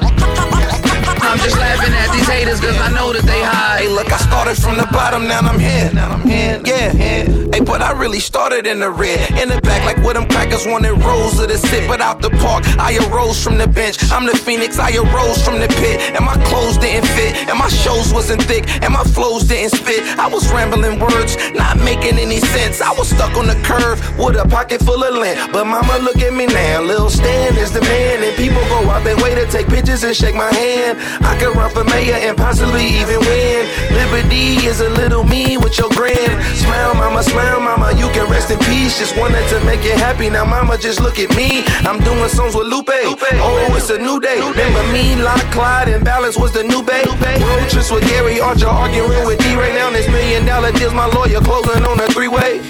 I'm just laughing at these haters cause I know that they high. Hey, look, I started from the bottom, now I'm here. Now I'm here. Yeah. Hey, but I really started in the rear. In the back, like where them crackers wanted rolls of the sit. But out the park, I arose from the bench. I'm the phoenix, I arose from the pit. And my clothes didn't fit. And my shows wasn't thick. And my flows didn't spit. I was rambling words, not making any sense. I was stuck on the curve with a pocket full of lint. But mama, look at me now. Lil Stan is the man. And people go out their way to take pictures and shake my hand. I could run for mayor and possibly even win. Liberty is a little me with your grin. Smile, mama, smile, mama, you can rest in peace. Just wanted to make you happy. Now, mama, just look at me. I'm doing songs with Lupe. Oh, it's a new day. Remember me, Lock, Clyde, and Balance was the new bay. Road trips with Gary Archer, arguing with D right now. This million dollar deal's my lawyer closing on a three way.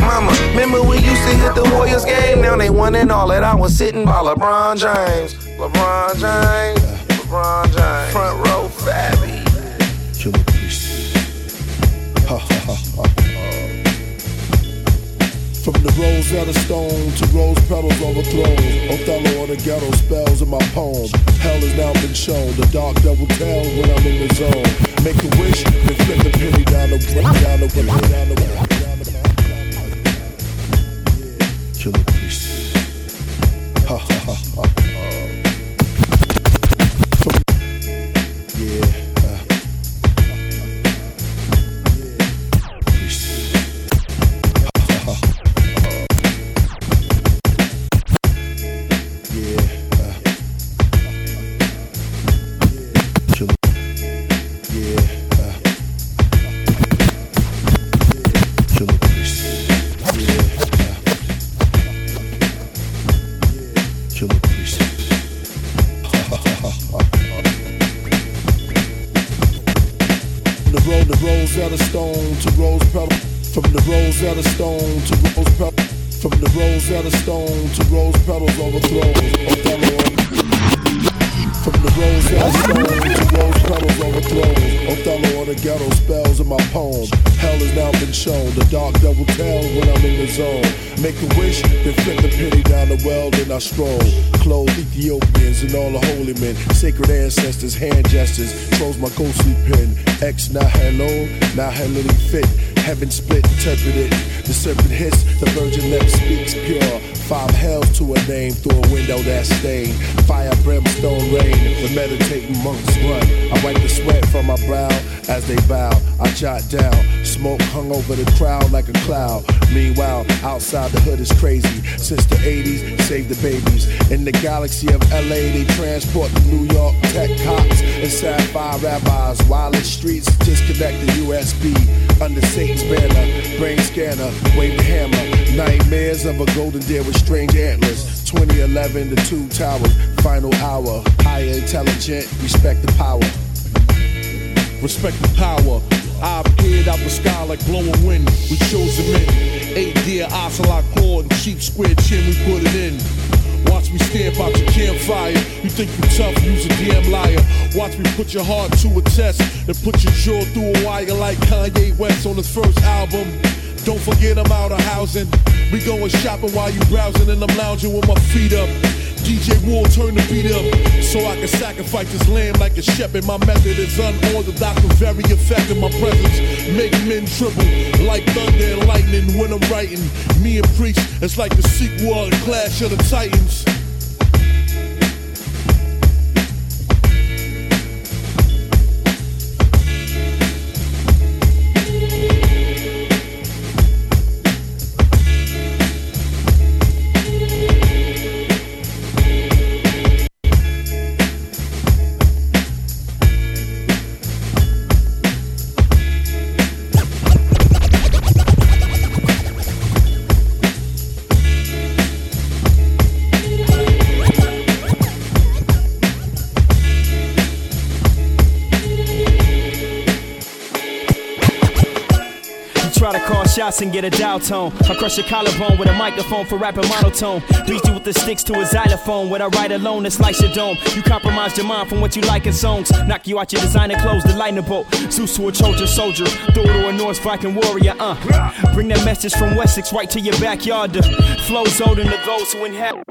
Mama, remember we used to hit the Warriors game? Now they won and all that. I was sitting by LeBron James. LeBron James. LeBron James. Front row, Fabby. Killah Priest. Ha ha ha ha. From the Rosetta Stone to rose petals overthrown, Othello on the ghetto spells in my poem. Hell has now been shown. The dark devil tells when I'm in the zone. Make a wish, then flip the penny down the down the down the down the Killah Priest. Ha ha ha ha. I'm in the zone. Make a wish, then flick the penny down the well, then I stroll. Clothed Ethiopians and all the holy men. Sacred ancestors, hand gestures. Close my ghostly pen. X, now hello, now hellily fit. Heaven split, interpreted. The serpent hiss, the virgin lip speaks pure. Five hells to a name through a window that's stained. Fire, brimstone, rain. The meditating monks run. I wipe the sweat from my brow as they bow. I jot down. Smoke hung over the crowd like a cloud. Meanwhile, outside the hood is crazy. Since the 80s, save the babies. In the galaxy of LA, they transport the New York tech cops and sapphire rabbis. Wireless streets disconnect the USB. Under Satan's banner, brain scanner, wave the hammer. Nightmares of a golden deer strange antlers. 2011, the two towers, final hour. Higher intelligent, respect the power. Respect the power. I appeared out the sky like blowing wind. We chose them in. Eight deer, ocelot claw, and cheap square chin, we put it in. Watch me stamp out your campfire. You think you're tough, use a damn liar. Watch me put your heart to a test and put your jaw through a wire like Kanye West on his first album. Don't forget I'm out of housing. We going shopping while you browsing and I'm lounging with my feet up. DJ Wall turn the beat up so I can sacrifice this lamb like a shepherd. My method is unorthodox but very effective. My presence make men triple like thunder and lightning when I'm writing. Me and Priest, it's like the sequel to Clash of the Titans. Shots and get a dial tone. I crush your collarbone with a microphone for rapping monotone. Beat you with the sticks to a xylophone. When I write alone, it's like your dome. You compromise your mind from what you like in songs. Knock you out your designer clothes, the lightning bolt. Zeus to a Trojan soldier. Thor to a Norse Viking warrior, uh. Bring that message from Wessex right to your backyard. The flow's older than those who inhabit.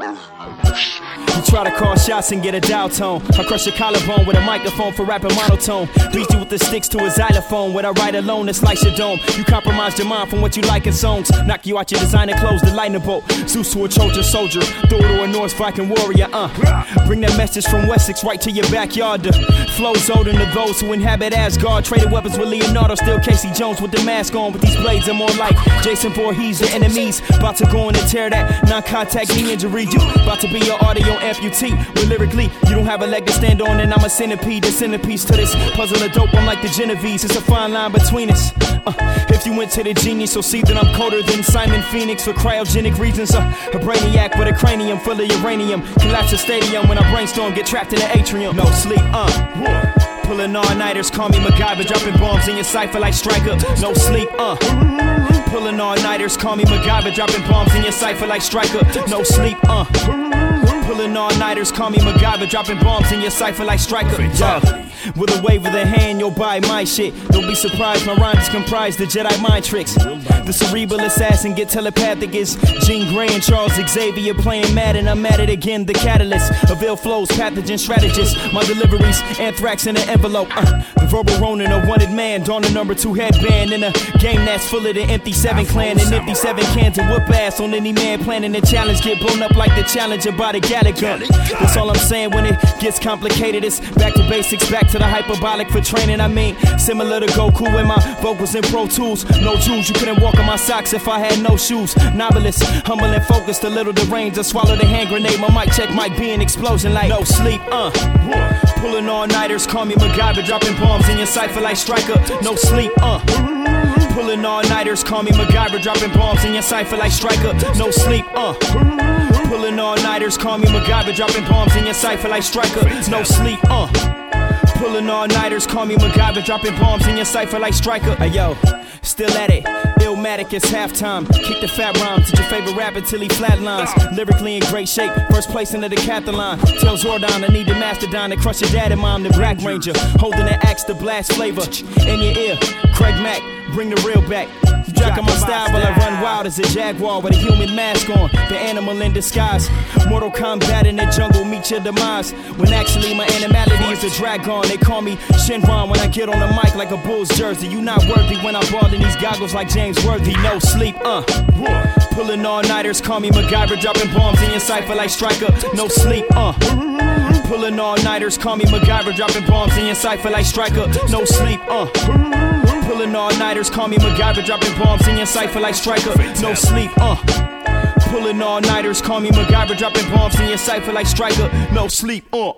Try to call shots and get a dial tone. I crush your collarbone with a microphone for rapping monotone. Beat you with the sticks to a xylophone. When I write alone, it's like your dome. You compromise your mind from what you like in songs. Knock you out your designer clothes, the lightning bolt. Zeus to a Trojan soldier. Thor to a Norse Viking warrior, uh. Bring that message from Wessex right to your backyard. The flow's older to those who inhabit Asgard. Traded weapons with Leonardo, still Casey Jones with the mask on. With these blades, I'm more like Jason Voorhees, the enemies. About to go in and tear that non contact knee injury. You about to be your audio amputee. But lyrically, you don't have a leg to stand on, and I'm a centipede, the centerpiece to this puzzle of dope. I'm like the Genovese, it's a fine line between us. Uh, if you went to the genius, you'll see that I'm colder than Simon Phoenix for cryogenic reasons. Uh, a brainiac with a cranium full of uranium. Collapse a stadium when I brainstorm, get trapped in the atrium. No sleep, uh. Pulling all nighters, call me MacGyver, dropping bombs in your cipher like Striker. No sleep, uh. Pulling all nighters, call me MacGyver, dropping bombs in your cipher like Striker. No sleep, uh. Pulling all nighters, call me MacGyver, dropping bombs in your cipher like Striker. Yeah. With a wave of the hand, you'll buy my shit. Don't be surprised, my rhymes comprise the Jedi mind tricks. The cerebral assassin get telepathic is Jean Grey and Charles Xavier playing mad, and I'm at it again. The catalyst of ill flows, pathogen strategist. My deliveries, anthrax in an envelope. Uh, the verbal Ronin, a wanted man, don the number two headband in a game that's full of the empty seven clan and empty seven cans and whoop ass on any man planning a challenge. Get blown up like the challenger by the Gallagher. That's all I'm saying when it gets complicated. It's back to basics, back to the hyperbolic for training. I mean, similar to Goku when my vocals in Pro Tools. No jewels, you couldn't walk on my socks if I had no shoes. Novelist, humble and focused, a little deranged. I swallowed a hand grenade. My mic check might be an explosion like no sleep. Uh, pulling all nighters, call me MacGyver, dropping bombs in your cipher like Striker. No sleep. Uh. Pulling all nighters, call me MacGyver, dropping bombs in your cipher like Striker. No sleep, uh. Pulling all nighters, call me MacGyver, dropping bombs in your cipher like Striker. No sleep, uh. Pulling all nighters, call me MacGyver, dropping bombs in your cipher like Striker. Hey yo, still at it. Illmatic, it's halftime. Kick the fat rhymes to your favorite rapper till he flatlines. Lyrically in great shape, first place in the decathlon. Tell Zordon I need the mastodon to crush your dad and mom, the Black Ranger. Holding the axe to blast flavor in your ear. Craig Mack, bring the real back. You Jacking my style while I run wild as a jaguar with a human mask on. The animal in disguise. Mortal Kombat in the jungle, meet your demise. When actually my animality is a dragon. They call me Shenron when I get on the mic like a Bulls jersey. You not worthy when I ball in these goggles like James Worthy. No sleep, uh. Pulling all nighters, call me MacGyver, dropping bombs in your cipher like Striker. No sleep, uh. Pulling all nighters, call me MacGyver, dropping bombs in your cipher like Striker. No sleep, uh. Pulling all nighters, call me MacGyver, dropping bombs in your cipher like Striker. No sleep, uh. Pulling all nighters, call me MacGyver, dropping bombs in your cipher like Striker. No sleep, uh.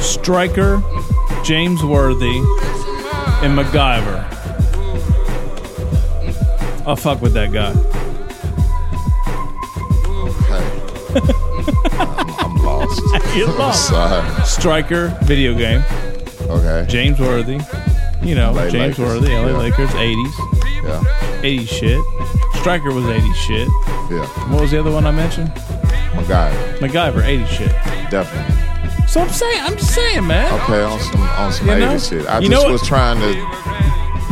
Striker, James Worthy, and MacGyver. I'll fuck with that guy. sorry. Striker, video game. Okay. James Worthy. You know, LA James Lakers. Worthy, LA Yeah. Lakers, 80s. Yeah. 80s shit. Striker was 80s shit. Yeah. What was the other one I mentioned? MacGyver. MacGyver, 80s shit. Definitely. So I'm saying, I'm just saying, man. Okay, on some on some You 80 know? shit. I You just know was trying to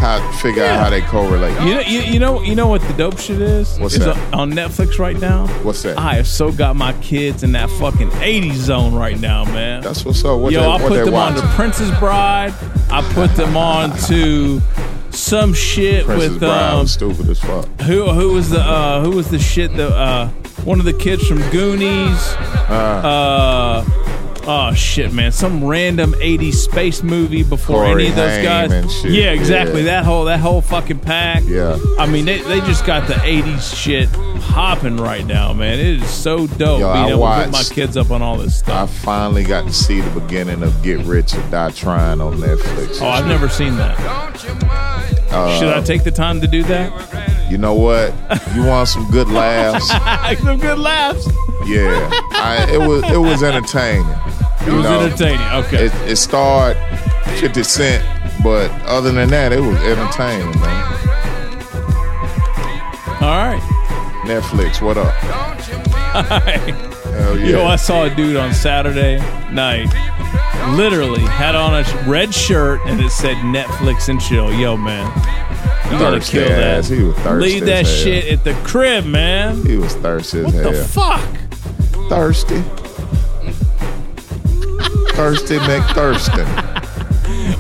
how figure out how they correlate. You know, you, you know, you know what the dope shit is? What's Is that? On Netflix right now. What's that? I have so got my kids in that fucking 80s zone right now, man. That's what's up. What Yo, they, I put them on the Princess Bride. I put them on to some shit Princess with Bride um stupid as fuck. who who was the uh who was the shit that uh one of the kids from Goonies Uh. uh oh shit man some random 80s space movie before Corey any of those Haim guys yeah exactly yeah. that whole that whole fucking pack Yeah. I mean they, they just got the 80s shit hopping right now man it is so dope Yo, being I able to put my kids up on all this stuff I finally got to see the beginning of Get Rich or Die Trying on Netflix. oh I've never seen that Uh, should I take the time to do that You know what? You want some good laughs? some good laughs Yeah, I, it was it was entertaining. It was entertaining, okay. It, it starred Fifty Cent, but other than that, it was entertaining, man. all right Netflix, what up? Hell yeah! Yo, I saw a dude on Saturday night. Literally had on a red shirt and it said Netflix and chill. Yo, man, you gotta Thirsty kill that. ass. He was thirsty Leave that as shit at the crib, man. He was thirsty as What hell. the fuck? Thirsty. Thirsty McThurston.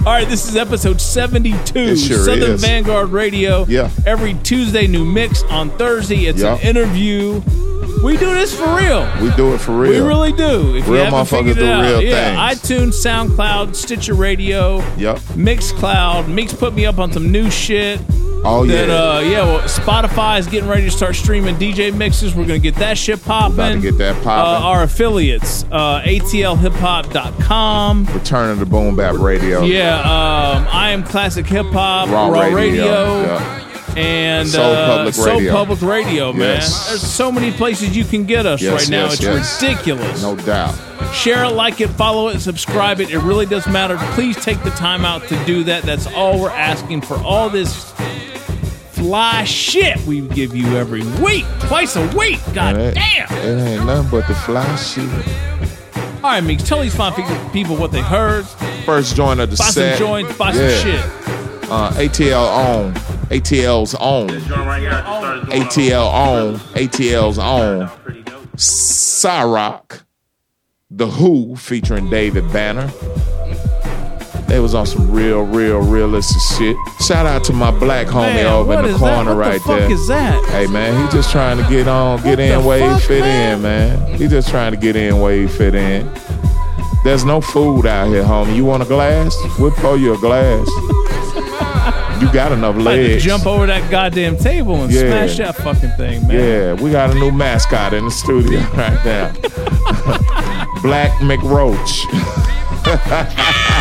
All right, this is episode 72, sure Southern is. Vanguard Radio. Yeah. Every Tuesday, new mix. On Thursday, it's Yeah. an interview. We do this for real. We do it for real. We really do. If Real motherfuckers do out, real yeah, things. iTunes, SoundCloud, Stitcher Radio, Yep. Mixcloud. Mix put me up on some new shit. Oh That, yeah. uh, yeah, well, Spotify is getting ready to start streaming DJ mixes. We're going to get that shit popping. About to get that Uh, popping. our affiliates, uh, atlhiphop.com. Return of the Boom Bap Radio. Yeah, um, I am Classic Hip Hop, Raw Raw, Radio, Radio, yeah. and Soul uh, Public Soul Radio. Public Radio, man. Yes. There's so many places you can get us Yes, right now. yes, it's ridiculous. No doubt. Share it, like it, follow it, subscribe it. It really does matter. Please take the time out to do that. That's all we're asking for all this fly shit we give you every week, twice a week. God it, damn. It ain't nothing but the fly shit. All right, Meeks, tell these fine people- what they heard. First joint of the Buy some set. joints, buy some shit. Uh, ATL on. ATL's on. ATL on. ATL's on. Cyrock. The Who featuring David Banner. They was on some real, real, realistic shit. Shout out to my black homie Man, over in the corner What the right fuck there. is that? Hey man, he just trying to get on, get What in the where he fit man? in, man. He just trying to get in where he fit in. There's no food out here, homie. You want a glass? We'll pour you a glass. you got enough legs. jump over that goddamn table and Yeah. smash that fucking thing, man. Yeah, we got a new mascot in the studio right now. Black McRoach.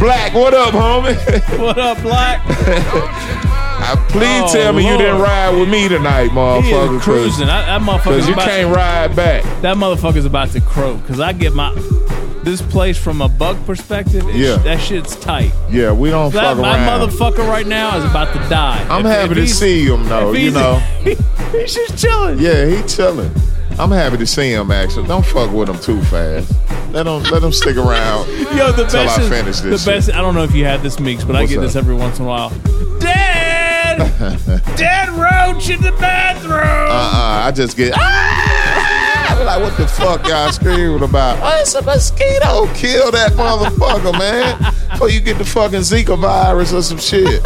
Black, what up, homie? What up, Black? Uh, Please Oh, tell me you didn't ride with me tonight, He motherfucker. is cruising. I, that motherfucker's Because you can't to, ride back. That motherfucker's about to croak because I get my this place from a bug perspective. Yeah. that shit's tight. Yeah, we don't That fuck my around. motherfucker right now is about to die. I'm If- happy if to see him though. You know. he's just chilling. Yeah, he chilling. I'm happy to see him. Actually, don't fuck with him too fast. Let him let him stick around. Yo, the best I is, finish the this. best. I don't know if you had this mix, but I get up? this every once in a while. Dead, dead roach in the bathroom. Uh-uh, I just get ah! Like what the fuck y'all screaming about? Oh, it's a mosquito. Kill that motherfucker, man. Before you get the fucking Zika virus or some shit.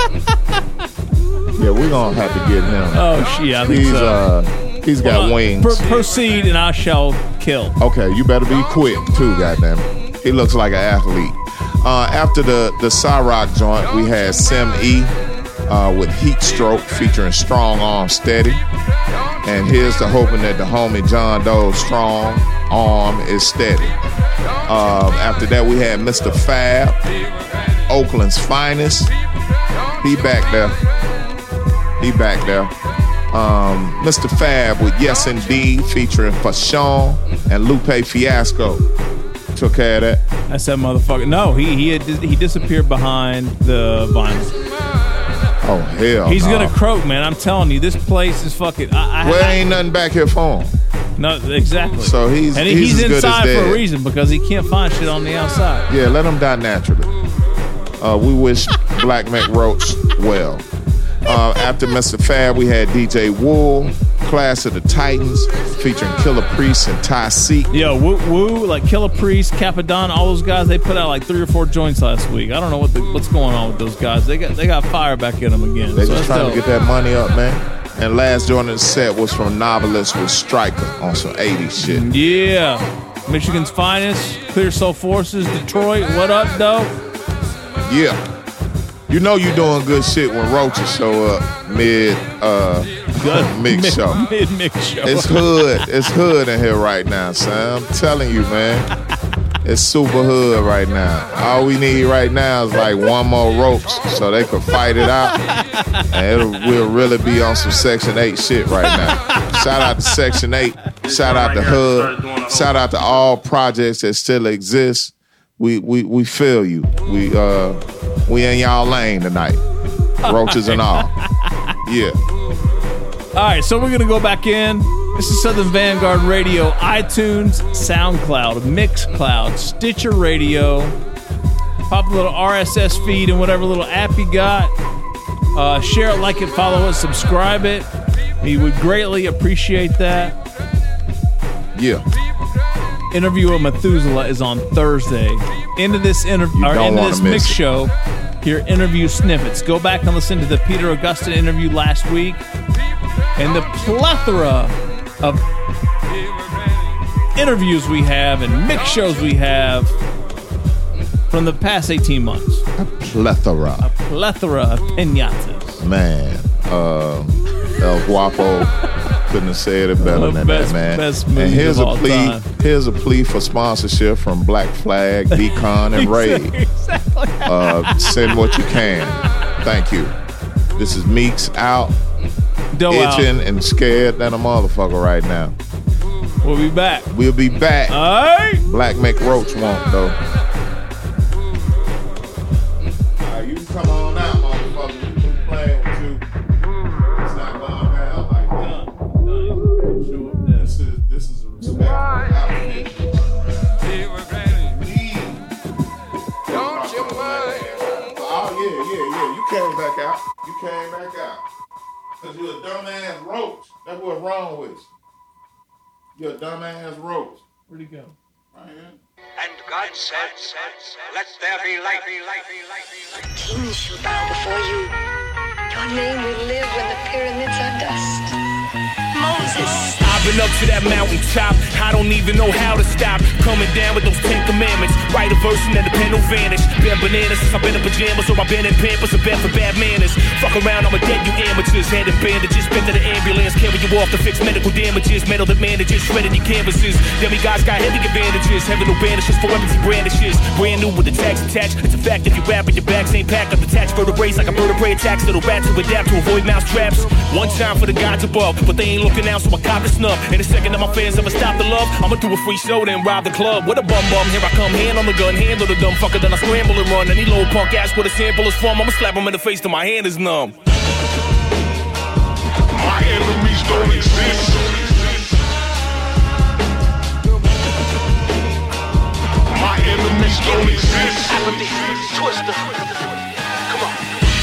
yeah, we're gonna have to get him. Oh shit, I think he's so. uh he's got Well, wings. pro- proceed, and I shall kill. Okay, you better be quick too, goddamn. He looks like an athlete. Uh, after the the Cyrock joint, we had Sim E uh, with Heat Stroke featuring Strong Arm Steady. And here's the hoping that the homie John Doe's strong arm is steady. Um, after that, we had Mr. Fab, Oakland's finest. He back there. He back there. Um, Mr. Fab with Yes Indeed featuring Fashawn and Lupe Fiasco. Took care of that. That's that motherfucker. No, he he had, he disappeared behind the vinyl. Oh hell, He's no. gonna croak, man. I'm telling you, this place is fucking. I, I, Well, ain't nothing back here for him. no, exactly. So he's- and he's he's, as good as inside for a reason because he can't find shit on the outside. Yeah, let him die naturally. Uh, we wish Black Mac Roach well. Uh, after Mr. Fab, we had DJ Wool, Class of the Titans, featuring Killah Priest and Ty Seek. Yo, woo, woo, like Killah Priest, Capadon, all those guys. They put out like three or four joints last week. I don't know what the, what's going on with those guys. They got they got fire back in them again. They So just trying to get that money up, man. And last joint in the set was from Novelist with Striker on some 80s shit. Yeah, Michigan's finest, Clear Soul Forces, Detroit. What up, though? Yeah. You know you doing good shit when roaches show up mid uh mix Mid- show. mid mix show. It's hood. It's hood in here right now, son. I'm telling you, man. It's super hood right now. All we need right now is like one more ropes so they could fight it out. And it'll we'll really be on some Section 8 shit right now. Shout out to Section 8. Shout out to Hood. Shout out to all projects that still exist. We we we feel you. We uh we in y'all lane tonight. Roaches and all. Yeah. All right, so we're gonna go back in. This is Southern Vanguard Radio, iTunes, SoundCloud, Mixcloud, Stitcher Radio. Pop a little RSS feed and whatever little app you got. Uh, share it, like it, follow it, subscribe it. We would greatly appreciate that. Yeah. Interview with Methuselah is on Thursday. Into this interview, or into this mix it. show, your interview snippets. Go back and listen to the Peter Augustine interview last week, and the plethora of interviews we have and mix shows we have from the past 18 months. A plethora. A plethora of pinatas. Man, um, El Guapo couldn't have said it better than best- that, man. best and here's a plea. time. Here's a plea for sponsorship from Black Flag, Decon, and Raid. Exactly. Uh, send what you can. Thank you. This is Meeks out, out. itching and scared than a motherfucker right now. We'll be back. We'll be back. All right. Black McRoach won't though. Cause you're a dumbass roach. That's what's wrong with you. You're a dumbass roach. Where'd he go? Right here. And God said, Let there be light. Kings shall bow before you. Your name will live when the pyramids are dust. Moses. I've up to that mountaintop. I don't even know how to stop. Coming down with those Ten Commandments. Write a verse and then the pen will vanish. Been bananas since I've been in pajamas, or I've been in pampers, a bed for bad manners. Fuck around, I'ma dead you amateurs. Hand in bandages, been to the ambulance. Carry you off to fix medical damages. Metal that manages, shredding your canvases. Demi guys got heavy advantages. Heaven no banishes for empty brandishes. Brand new with the tags attached. It's a fact if you rap and your bags ain't packed up. Detached vertebrae like a vertebrae attacks. Little rats to adapt to avoid mouse traps. One time for the gods above, but they ain't looking out, so I cop the snub up. In a second that my fans ever stop the love, I'ma do a free show, then rob the club. What a bum bum, here I come, hand on the gun, handle the dumb fucker, then I scramble and run. Any little punk ass with a sample is from, I'ma slap him in the face till my hand is numb. My enemies don't exist. My enemies don't exist. Apathy, twister.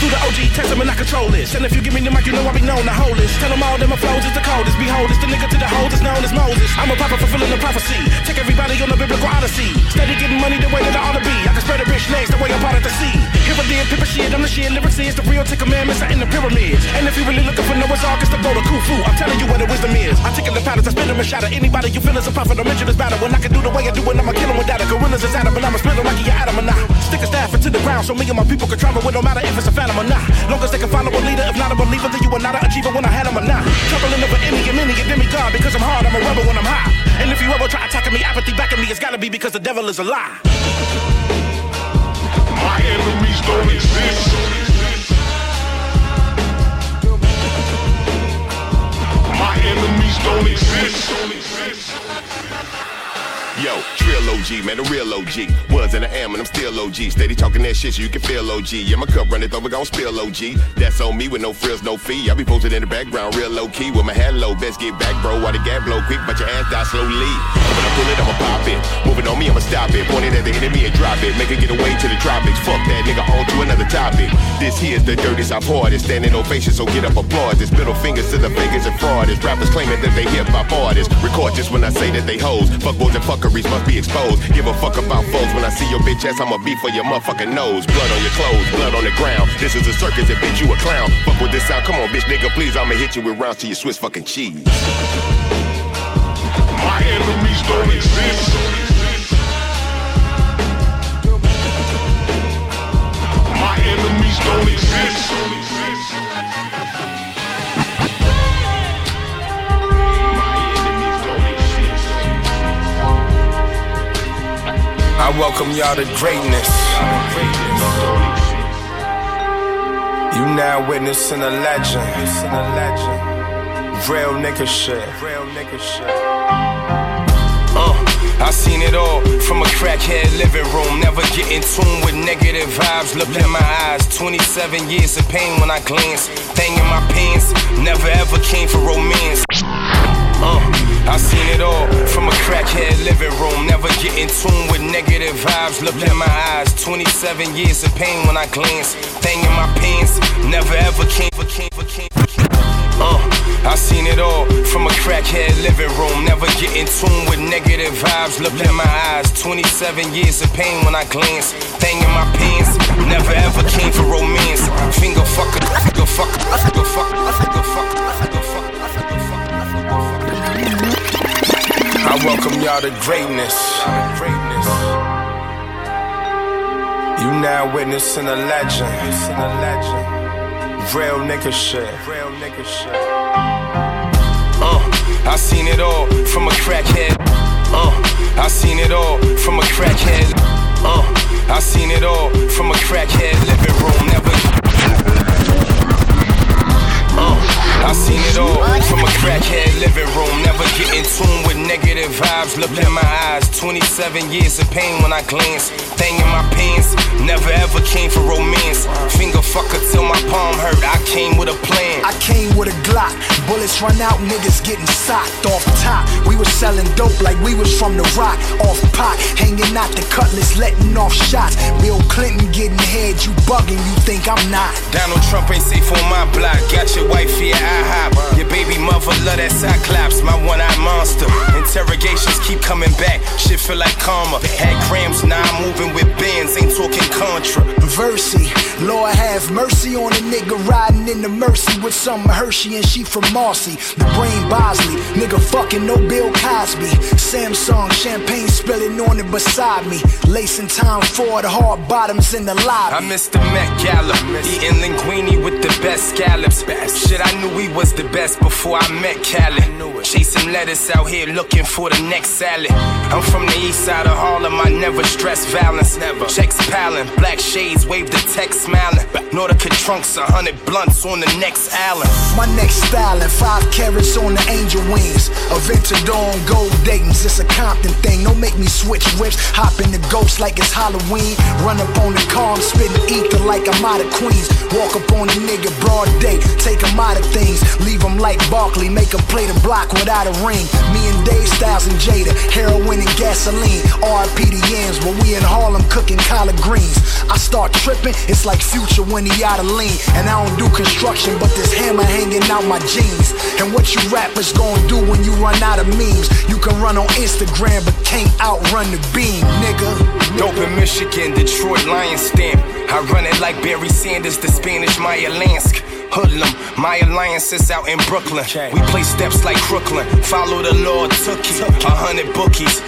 Through the OG testament, I control this. And if you give me the mic, you know I be known to hold this. Tell them all that my flows is the coldest. Behold, it's the nigga to the hoes is known as Moses. I'm a prophet fulfilling the prophecy. Take everybody on the biblical odyssey. Steady getting money the way that I ought to be. I can spread a rich legs the way I'm part of the sea. Here I did, pippa shit, I'm the shit. Lyrics is the real Ten Commandments are in the pyramids. And if you really looking for Noah's Ark, it's the go to Khufu. I'm telling you where the wisdom is. I take in the patterns, I spit them and shatter. Anybody you feel is a prophet, don't mention this battle. When I can do the way I do it, I'ma kill them without it. Gorillas is Adam, and I'ma split them like you Adam or not. Stick a staff into the ground so me and my people can travel with no matter if it's a phantom or not. Long as they can follow a leader, if not a believer, then you are not an achiever when I had them or not. Troubling over any and many and demigod because I'm hard, I'm a rebel when I'm high. And if you ever try attacking me, apathy back at me, it's gotta be because the devil is a lie. My enemies don't exist. My enemies don't exist. Yo, Trill OG, man, the real OG. Was and I am, and I'm still OG. Steady talking that shit so you can feel OG. Yeah, my cup runneth over, gon' spill OG. That's on me with no frills, no fee. I be posted in the background, real low key. With my head low, best get back, bro. While the gap blow quick, but your ass die slowly. When I pull it, I'ma pop it. Moving on me, I'ma stop it. Point it at the enemy and drop it. Make it get away to the tropics. Fuck that nigga, on to another topic. This here's the dirtiest I've hardest. Standing ovation, so get up applause. This middle fingers to the fingers and frauders. Rappers claiming that they hip hop artists. Record just when I say that they hoes. Fuck boys and fuckeries must be exposed. Give a fuck about foes. When I see your bitch ass, I'ma beat for your motherfucking nose. Blood on your clothes, blood on the ground. This is a circus, and bitch, you a clown. Fuck with this sound. Come on, bitch, nigga, please. I'ma hit you with rounds to your Swiss fucking cheese. My enemies don't exist. My enemies don't exist. I welcome y'all to greatness. You now witnessing a legend. Real nigga shit. Real nigga shit. Uh, I seen it all from a crackhead living room. Never get in tune with negative vibes. Look in my eyes. 27 years of pain when I glance. Thing in my pants. Never ever came for romance. Uh, I seen it all from a crackhead living room. Never get in tune with negative vibes. Look in my eyes. 27 years of pain when I glance. Thing in my pants. Never ever came for came for came for came. Uh, I seen it all from a crackhead living room. Never get in tune with negative vibes. Look in my eyes. 27 years of pain when I glance. Thing in my pants. Never ever came for romance. Finger fucker, finger fucker, finger fucker, finger fucker, finger fucker. I welcome y'all to greatness. You now witnessing a legend. Real nigga shit. Real nigga shit. Uh, I seen it all from a crackhead. Uh, I seen it all from a crackhead. Uh, I seen it all from a crackhead living room. Never. Uh, I seen it all from a crackhead living room. Never get in tune with negative vibes. Look in my eyes. 27 years of pain when I glance. Thing in my pants. Never ever came for romance. Finger fucker till my palm hurt. I came with a plan. I came with a Glock. Bullets run out, niggas getting socked off top. We was selling dope like we was from the rock. Off pot, hanging out the cutlass, letting off shots. Bill Clinton getting head, you bugging, you think I'm not. Donald Trump ain't safe on my block. Got your wife here, I hop. Your baby mother love that cyclops, my one-eyed monster. Interrogations keep coming back. Shit feel like karma. Had grams, now I'm moving with bands. Ain't talking contra. Versi, Lord have mercy on a nigga riding in the Mercy with some Hershey and she from Marcy. The brain Bosley, nigga fucking no Bill Cosby. Samsung champagne spilling on it beside me. Lacing time for the hard bottoms in the lobby. I missed the Met Gala, eating linguine with the best scallops. Shit, I knew we was the best before I met Cali. Chasing lettuce out here looking for the next salad. I'm from the east side of Harlem, I never stress violence. Never. Checks piling, black shades, wave the text smiling. Nordica trunks, a hundred blunts on the next island. My next styling, five carats on the angel wings. Aventador on gold Dayton's, it's a Compton thing. Don't make me switch whips, hop in the ghost like it's Halloween. Run up on the car, I'm spitting ether like I'm out of Queens. Walk up on a nigga broad day, take him out of things. Leave him like Barkley, make him play the block without a ring. Me and Dave Styles and Jada, heroin and gasoline. RP the yams, but we in Harlem cooking collard greens. I start tripping, it's like future when he out of lean. And I don't do construction, but this hammer hanging out my jeans. And what you rappers gonna do when you run out of memes? You can run on Instagram, but can't outrun the beam, nigga. Dope in Michigan, Detroit Lions stamp. I run it like Barry Sanders, the Spanish Meyer Lansky. Hoodlum, my alliance is out in Brooklyn. We play steps like Crooklyn. Follow the Lord, Tookie. A hundred bookies.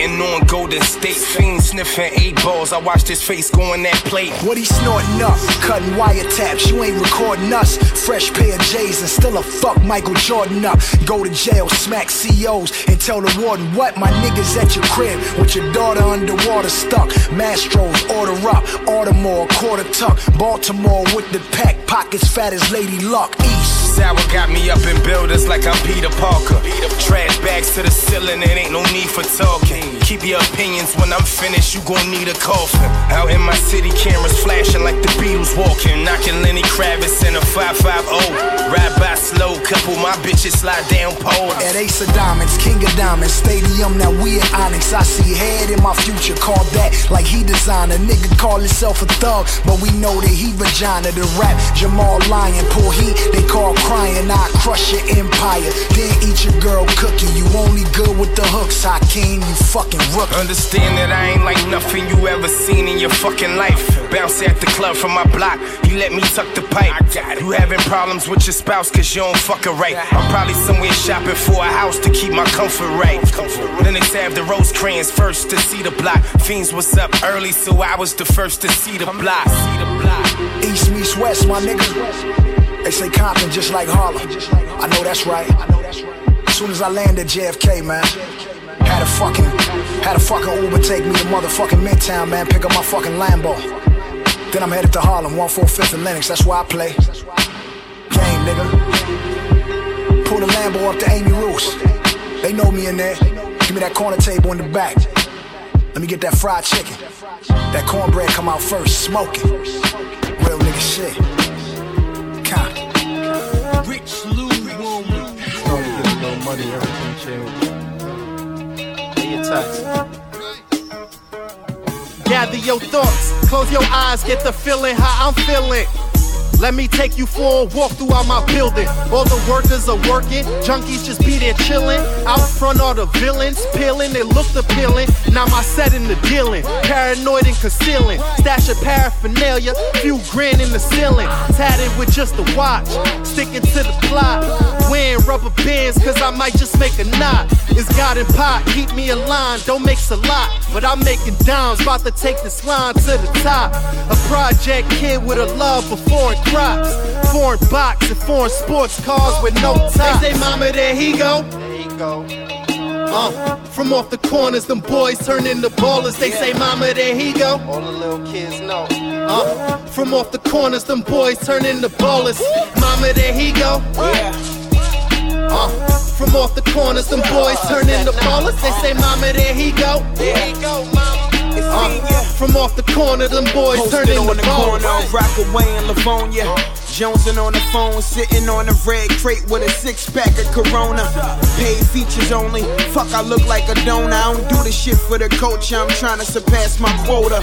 Betting on Golden State. Fiend sniffing eight balls. I watched his face go on that plate. What he snorting up, cutting wiretaps. You ain't recording us. Fresh pair of J's and still a fuck Michael Jordan up. Go to jail, smack COs, and tell the warden what my niggas at your crib with your daughter underwater stuck. Mastros, order up, Baltimore, quarter tuck. Baltimore with the pack, pockets fat as Lady Luck. East. Sour got me up in buildings like I'm Peter Parker. Beat up trash bags to the ceiling, it ain't no need for talking. Keep your opinions when I'm finished, you gon' need a coffin. Out in my city, cameras flashing like the Beatles walking. Knocking Lenny Kravitz in a 550. Ride by slow, couple my bitches slide down pole. At Ace of Diamonds, King of Diamonds, Stadium, now we at Onyx. I see head in my future, call that like he designed. A nigga call himself a thug, but we know that he vagina. The rap, Jamal Lyon, poor heat, they call crying. I crush your empire, then eat your girl cookie. You only good with the hooks, Hakeem, you fucking rookie. Understand that I ain't like nothing you ever seen in your fucking life. Bounce at the club from my block, he let me tuck the pipe. I got it. You having problems with your spouse cause you don't fuck her right. I'm probably somewhere shopping for a house to keep my comfort right. Then they have the rose crayons first to see the block. Fiends was up early, so I was the first to see the block. East meets West, my nigga. They say Compton just like Harlem. I know that's right. As soon as I landed JFK, man, had a fucking, had a fucking Uber take me to motherfucking Midtown, man, pick up my fucking Lambo. Then I'm headed to Harlem, 145th and Lenox, that's where I play. Game, nigga. Pull the Lambo up to Amy Ruth's. They know me in there. Give me that corner table in the back. Let me get that fried chicken. That cornbread come out first, smoking. Real nigga shit. Compton. Rich Lou Woman. Started getting a little money, everything Gather your thoughts, close your eyes, get the feeling how I'm feeling. Let me take you for a walk throughout my building. All the workers are working, junkies just be there chilling. Out front are the villains, peeling, they look appealing. Now my setting the dealing, paranoid and concealing. Stash of paraphernalia, few grand in the ceiling. Tatted with just a watch, sticking to the plot. Wearing rubber bands, cause I might just make a knot. It's God and pot, keep me aligned, don't make a lot. But I'm making dimes, about to take this line to the top. A project kid with a love for foreign crops. Foreign box and foreign sports cars with no top. They say, Mama, there he go. There he go. Uh, from off the corners, them boys turn into ballers. They say, Mama, there he go. All the little kids know. Uh, from off the corners, them boys turn into ballers. Mama, there he go. Yeah. Uh, from off the corners, them boys turn into ballers. They say, Mama, there he go. There he go, mama. Uh, from off the corner, them boys Posted into on the corner ballers. of Rockaway and Livonia. Jonesing on the phone, sitting on a red crate with a six pack of Corona. Paid features only. Fuck, I look like a donor. I don't do the shit for the culture. I'm trying to surpass my quota.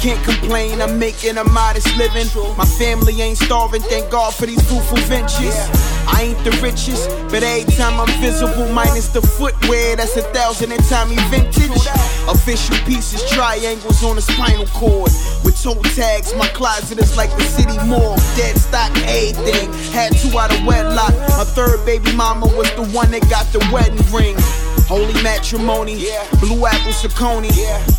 Can't complain, I'm making a modest living. My family ain't starving, thank God for these fruitful ventures. I ain't the richest, but every time I'm visible, minus the footwear, that's a thousand and time vintage. Official pieces, triangles on a spinal cord. With toe tags, my closet is like the city mall. Dead stock, everything. Had two out of wedlock. My third baby mama was the one that got the wedding ring. Holy matrimony, blue apple Saucony,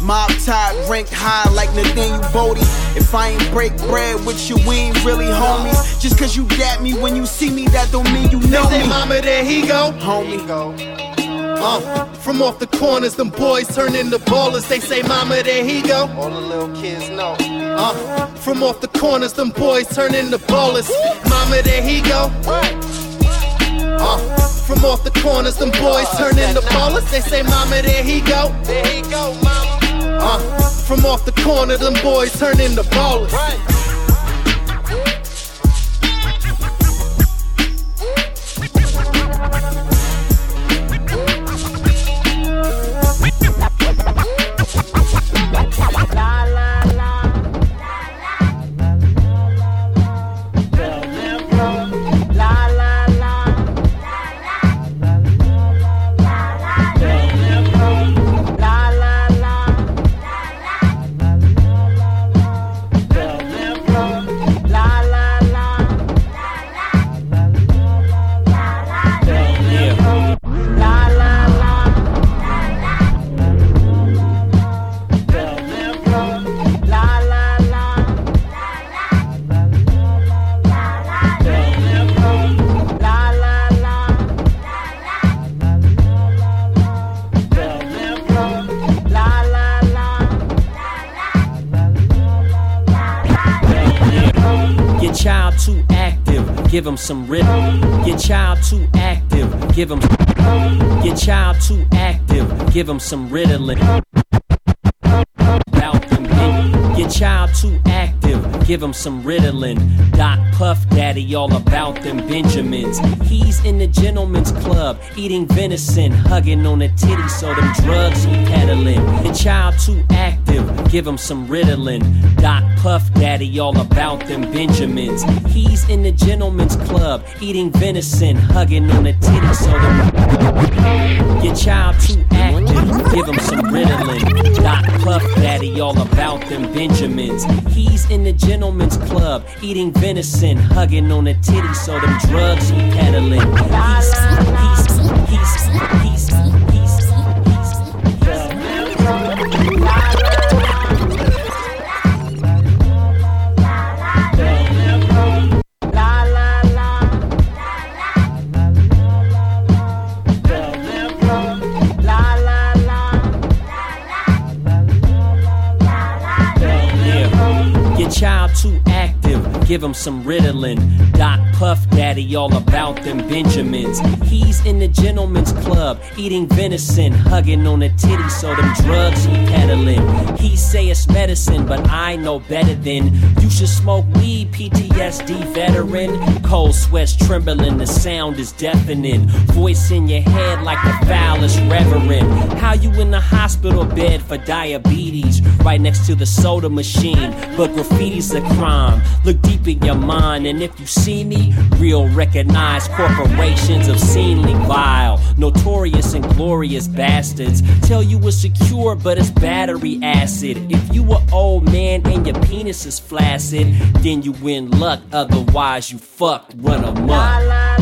mob tide ranked high like Nathaniel Bodie. If I ain't break bread with you, we ain't really homies. Just cause you dap me when you see me, that don't mean you know They say, me. Mama, there he go. Homie, Uh, from off the corners, them boys turn into ballers. They say, Mama, there he go. All the little kids know. Uh, from off the corners, them boys turn into ballers. Mama, there he go. Uh, from off the corners, them boys turn into ballers. They say, Mama, there he go. There he go, mama. Uh, from off the corner, them boys turn into ballers. Your some rhythm. Your child too active, give him. Your child too active, give him some Ritalin. Give him some Ritalin. Doc Puff Daddy, all about them Benjamins. He's in the gentleman's club, eating venison, hugging on a titty, so them drugs he peddling. Your child too active, give him some Ritalin. Doc Puff Daddy, all about them Benjamins. He's in the gentleman's club, eating venison, hugging on a titty, so them. Your child too active, give him some Ritalin. Doc Puff Daddy, all about them Benjamins. He's in the gentleman's club, eating venison, hugging on a titty, so them drugs he peddling. He's, he's, he's, he's, give him some Ritalin. Doc Puff Daddy, all about them Benjamins. He's in the gentleman's club, eating venison, hugging on a titty, so them drugs he peddling. He say it's medicine, but I know better than you should smoke weed, PTSD veteran. Cold sweats trembling, the sound is deafening. Voice in your head like the foulest reverend. How you in the hospital bed for diabetes, right next to the soda machine, but graffiti's a crime. Look deep in your mind, and if you see me, real recognize corporations obscenely vile, notorious and glorious bastards. Tell you it's secure, but it's battery acid. If you a old man and your penis is flaccid, then you win luck. Otherwise, you fucked, run amok.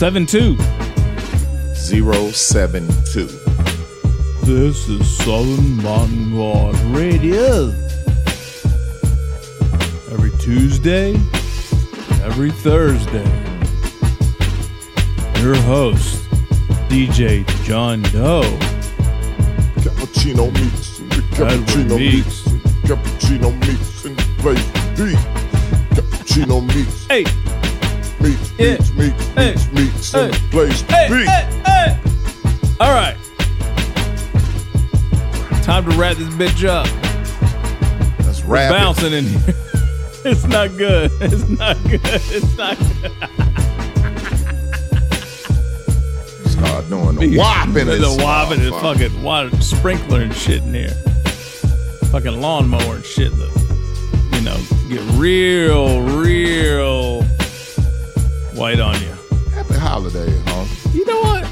Float. Hey. 7 2. 072. This is Southern Vanguard Radio. Every Tuesday, every Thursday. Your host, DJ John Doe. Cappuccino Meeks, Cappuccino Meeks, Cappuccino Meeks place beat. Cappuccino Meeks, hey, meets, meets, meets, meets, meets in the place beat. All right. Time to wrap this bitch up. Let's We're wrap it. bouncing in here. It's not good. It's not good. It's not good. Start doing the whopping. the whopping and fucking water sprinkler and shit in here. Fucking lawnmower and shit. That, you know, get real, real white on you. Happy holidays, huh? You know what?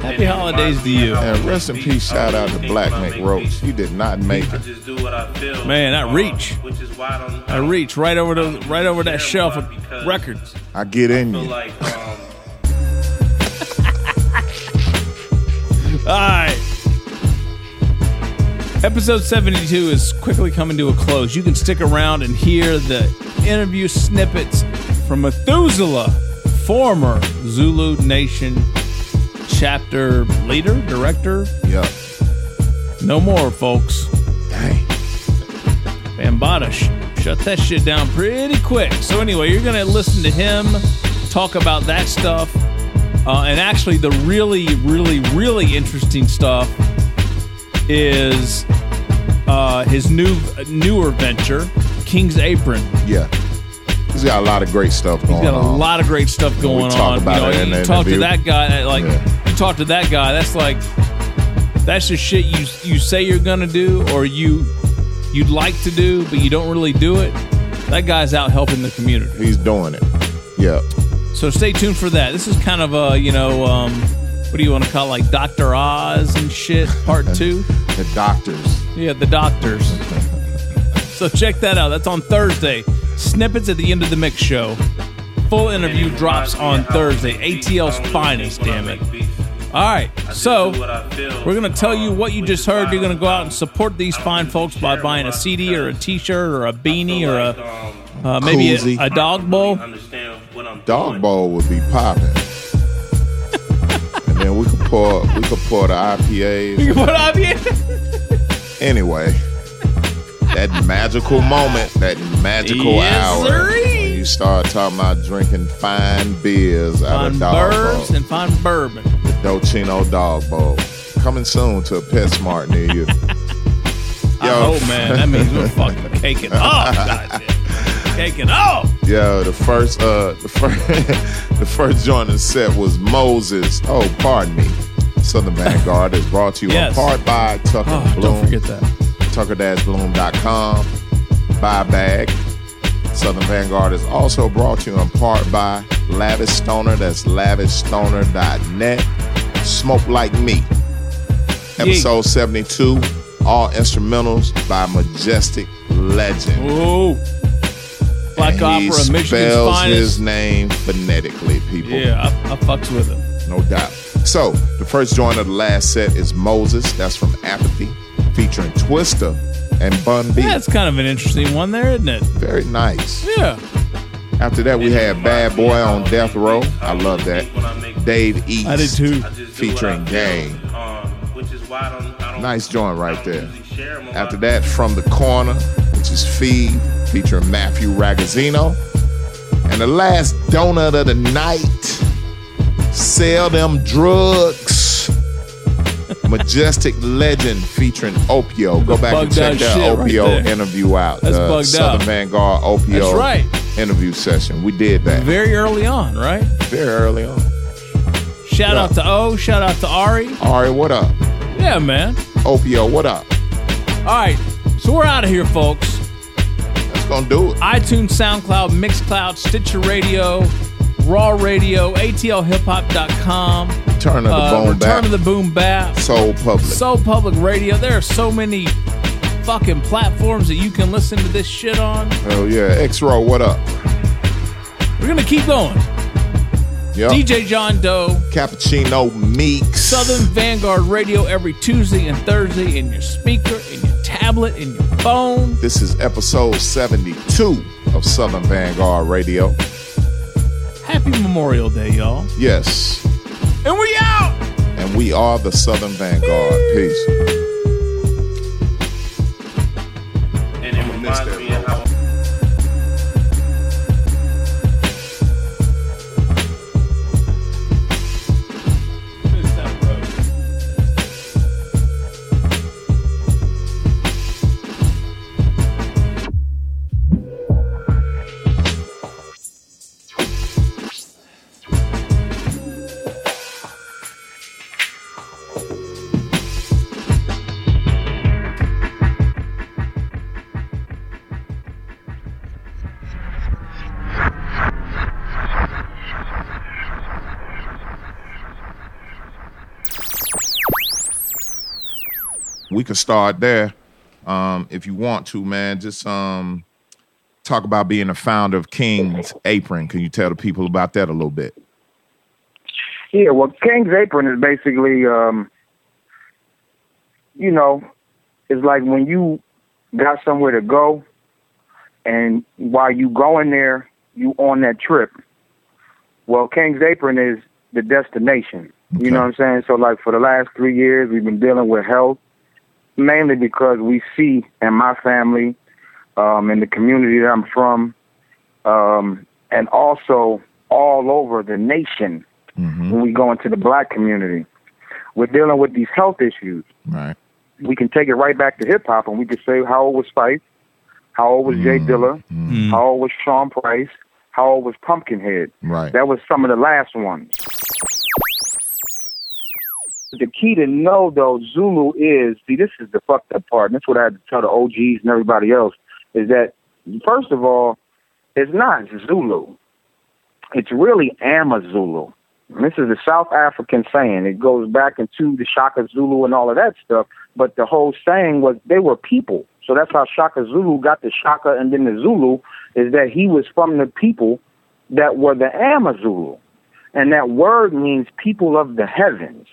Happy holidays to you. And rest in peace, shout out to Black Mick Roach. He did not make it. Just do what I feel. Man, I reach. I reach right over the right over that shelf of records. I get in you. All right. Episode 72 is quickly coming to a close. You can stick around and hear the interview snippets from Methuselah, former Zulu Nation chapter leader, director. Yeah. No more, folks. Dang. Bambaataa sh- shut that shit down pretty quick. So, anyway, you're going to listen to him talk about that stuff. Uh, and actually, the really, really, really interesting stuff is uh, his new newer venture, King's Apron. Yeah. He's got a lot of great stuff going He's got a on. lot of great stuff We going talk on. about you know, it in you the talk to that guy, like you talk to that guy. That's like that's the shit you you say you're gonna do or you you'd like to do, but you don't really do it. That guy's out helping the community. He's doing it. Yeah. So stay tuned for that. This is kind of a you know um, what do you want to call it, like Doctor Oz and shit part two. the doctors. Yeah, the doctors. so check that out. That's on Thursday. Snippets at the end of the mix show. Full interview drops on Thursday. ATL's finest, damn it. All right, so we're gonna tell you what you just heard. You're gonna go out and support these fine folks by buying a CD or a T-shirt or a beanie or a uh, maybe a, a dog bowl. Dog bowl would be popping. and then we could pour we could pour the IPAs. You can put up here. Anyway, that magical moment, that magical Yes, hour sirree. when you start talking about drinking fine beers out Fine of dog burbs bowl. and fine bourbon. The Dolcino Dog Bowl. Coming soon to a PetSmart near you. Oh man, that means we're fucking caking off. Caking off. Yo, the first uh the first the first joint in set was Moses. Oh, pardon me. Southern Vanguard is brought to you Yes. in part by Tucker Oh, Bloom. don't forget that. Tucker-bloom.com. Buy a bag. Southern Vanguard is also brought to you in part by Lavish Stoner. That's lavishstoner.net. Smoke Like Me. Episode 72. All instrumentals by Majestic Legend. Ooh. Black And Opera, he Michigan's spells finest. his name phonetically, people. Yeah, I, I fucks with him. No doubt. So, the first joint of the last set is Moses. That's from Apathy, featuring Twista and Bun B. That's kind of an interesting one there, isn't it? Very nice. Yeah. After that, we had Bad Boy on Death Row. I love that. Dave East. I did too. Featuring Game. Nice joint right there. After that, From the Corner, which is Feed, featuring Matthew Ragazzino. And the last donut of the night, Sell Them Drugs. Majestic Legend featuring Opio. Go back and check out that shit right Opio interview out. Uh, That's the bugged Southern out. Vanguard Opio That's right. interview session. We did that Very early on, right? very early on. Shout out to O. Shout out to Ari. Ari, what up? Yeah, man. Opio, what up? All right, so we're out of here, folks. That's gonna do it. iTunes, SoundCloud, Mixcloud, Stitcher Radio, Raw Radio, ATLHipHop.com. Return of the uh, Boom Return Bap. of the Boom Bap. Soul Public. Soul Public Radio. There are so many fucking platforms that you can listen to this shit on. Oh yeah, X Row, what up? We're gonna keep going. Yep. DJ John Doe. Cappuccino Meeks. Southern Vanguard Radio every Tuesday and Thursday in your speaker, in your tablet, in your phone. This is episode 72 of Southern Vanguard Radio. Happy Memorial Day, y'all. Yes. And we out. And we are the Southern Vanguard. Peace. And it reminds me could start there um, if you want to, man. Just um, talk about being a founder of King's Apron. Can you tell the people about that a little bit? Yeah, well, King's Apron is basically, um, you know, it's like when you got somewhere to go, and while you going there, you on that trip. Well, King's Apron is the destination. You know what I'm saying? So, like for the last three years, we've been dealing with health, mainly because we see in my family, um, in the community that I'm from, um, and also all over the nation when we go into the black community, we're dealing with these health issues. Right. We can take it right back to hip hop, and we can say how old was Spice, how old was J Dilla, how old was Sean Price, how old was Pumpkinhead. Right. That was some of the last ones. The key to know though, Zulu is see this is the fucked up part, and that's what I had to tell the OGs and everybody else, is that first of all, it's not Zulu. It's really Amazulu. And this is a South African saying. It goes back into the Shaka Zulu and all of that stuff. But the whole saying was they were people. So that's how Shaka Zulu got the Shaka and then the Zulu is that he was from the people that were the Amazulu. And that word means people of the heavens.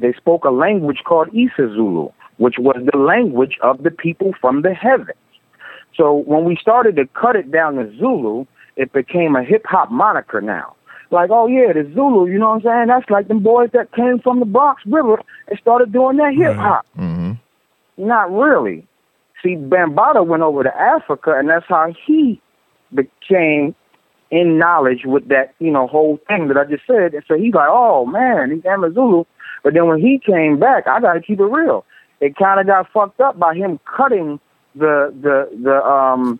They spoke a language called Isazulu, which was the language of the people from the heavens. So when we started to cut it down to Zulu, it became a hip hop moniker now. Like, oh yeah, the Zulu, you know what I'm saying? That's like them boys that came from the Bronx River and started doing that hip hop. Mm-hmm. Not really. See, Bambaataa went over to Africa, and that's how he became in knowledge with that, you know, whole thing that I just said. And so he's like, oh man, he's Amazulu. But then when he came back, I got to keep it real. It kind of got fucked up by him cutting the the the um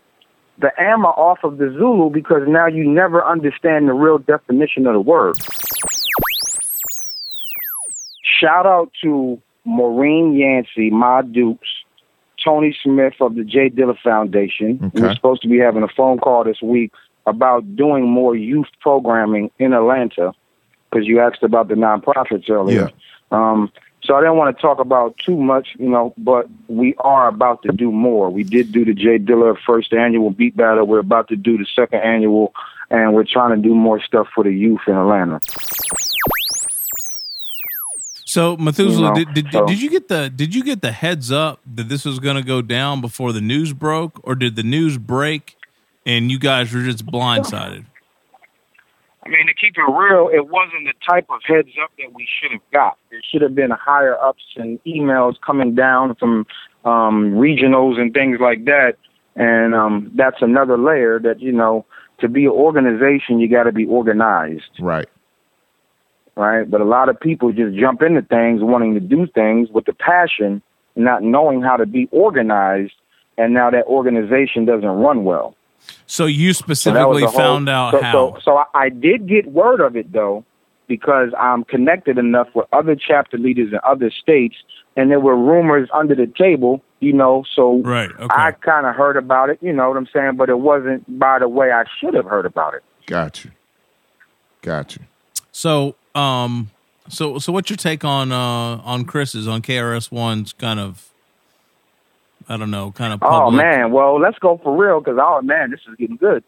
the Ama off of the Zulu because now you never understand the real definition of the word. Shout out to Maureen Yancey, Ma Dukes, Tony Smith of the J Dilla Foundation. We're supposed to be having a phone call this week about doing more youth programming in Atlanta because you asked about the nonprofits earlier. Um, so I didn't want to talk about too much, you know, but we are about to do more. We did do the J Dilla first annual beat battle. We're about to do the second annual, and we're trying to do more stuff for the youth in Atlanta. So Methuselah, You know, did, did, so- did you get the did you get the heads up that this was going to go down before the news broke, or did the news break and you guys were just blindsided? I mean, to keep it real, it wasn't the type of heads up that we should have got. There should have been higher ups and emails coming down from um, regionals and things like that. And um, that's another layer that, you know, to be an organization, you got to be organized. Right. Right. But a lot of people just jump into things wanting to do things with the passion, not knowing how to be organized. And now that organization doesn't run well. So you So that was specifically whole- found out so, how. So, so I, I did get word of it though, because I'm connected enough with other chapter leaders in other states, and there were rumors under the table, you know. So right, I kind of heard about it, you know what I'm saying, but it wasn't by the way I should have heard about it. Got you. Got you. So, um, so so what's your take on uh on Chris's on KRS One's kind of, I don't know, kind of. Oh man, well let's go for real, because oh man, this is getting good.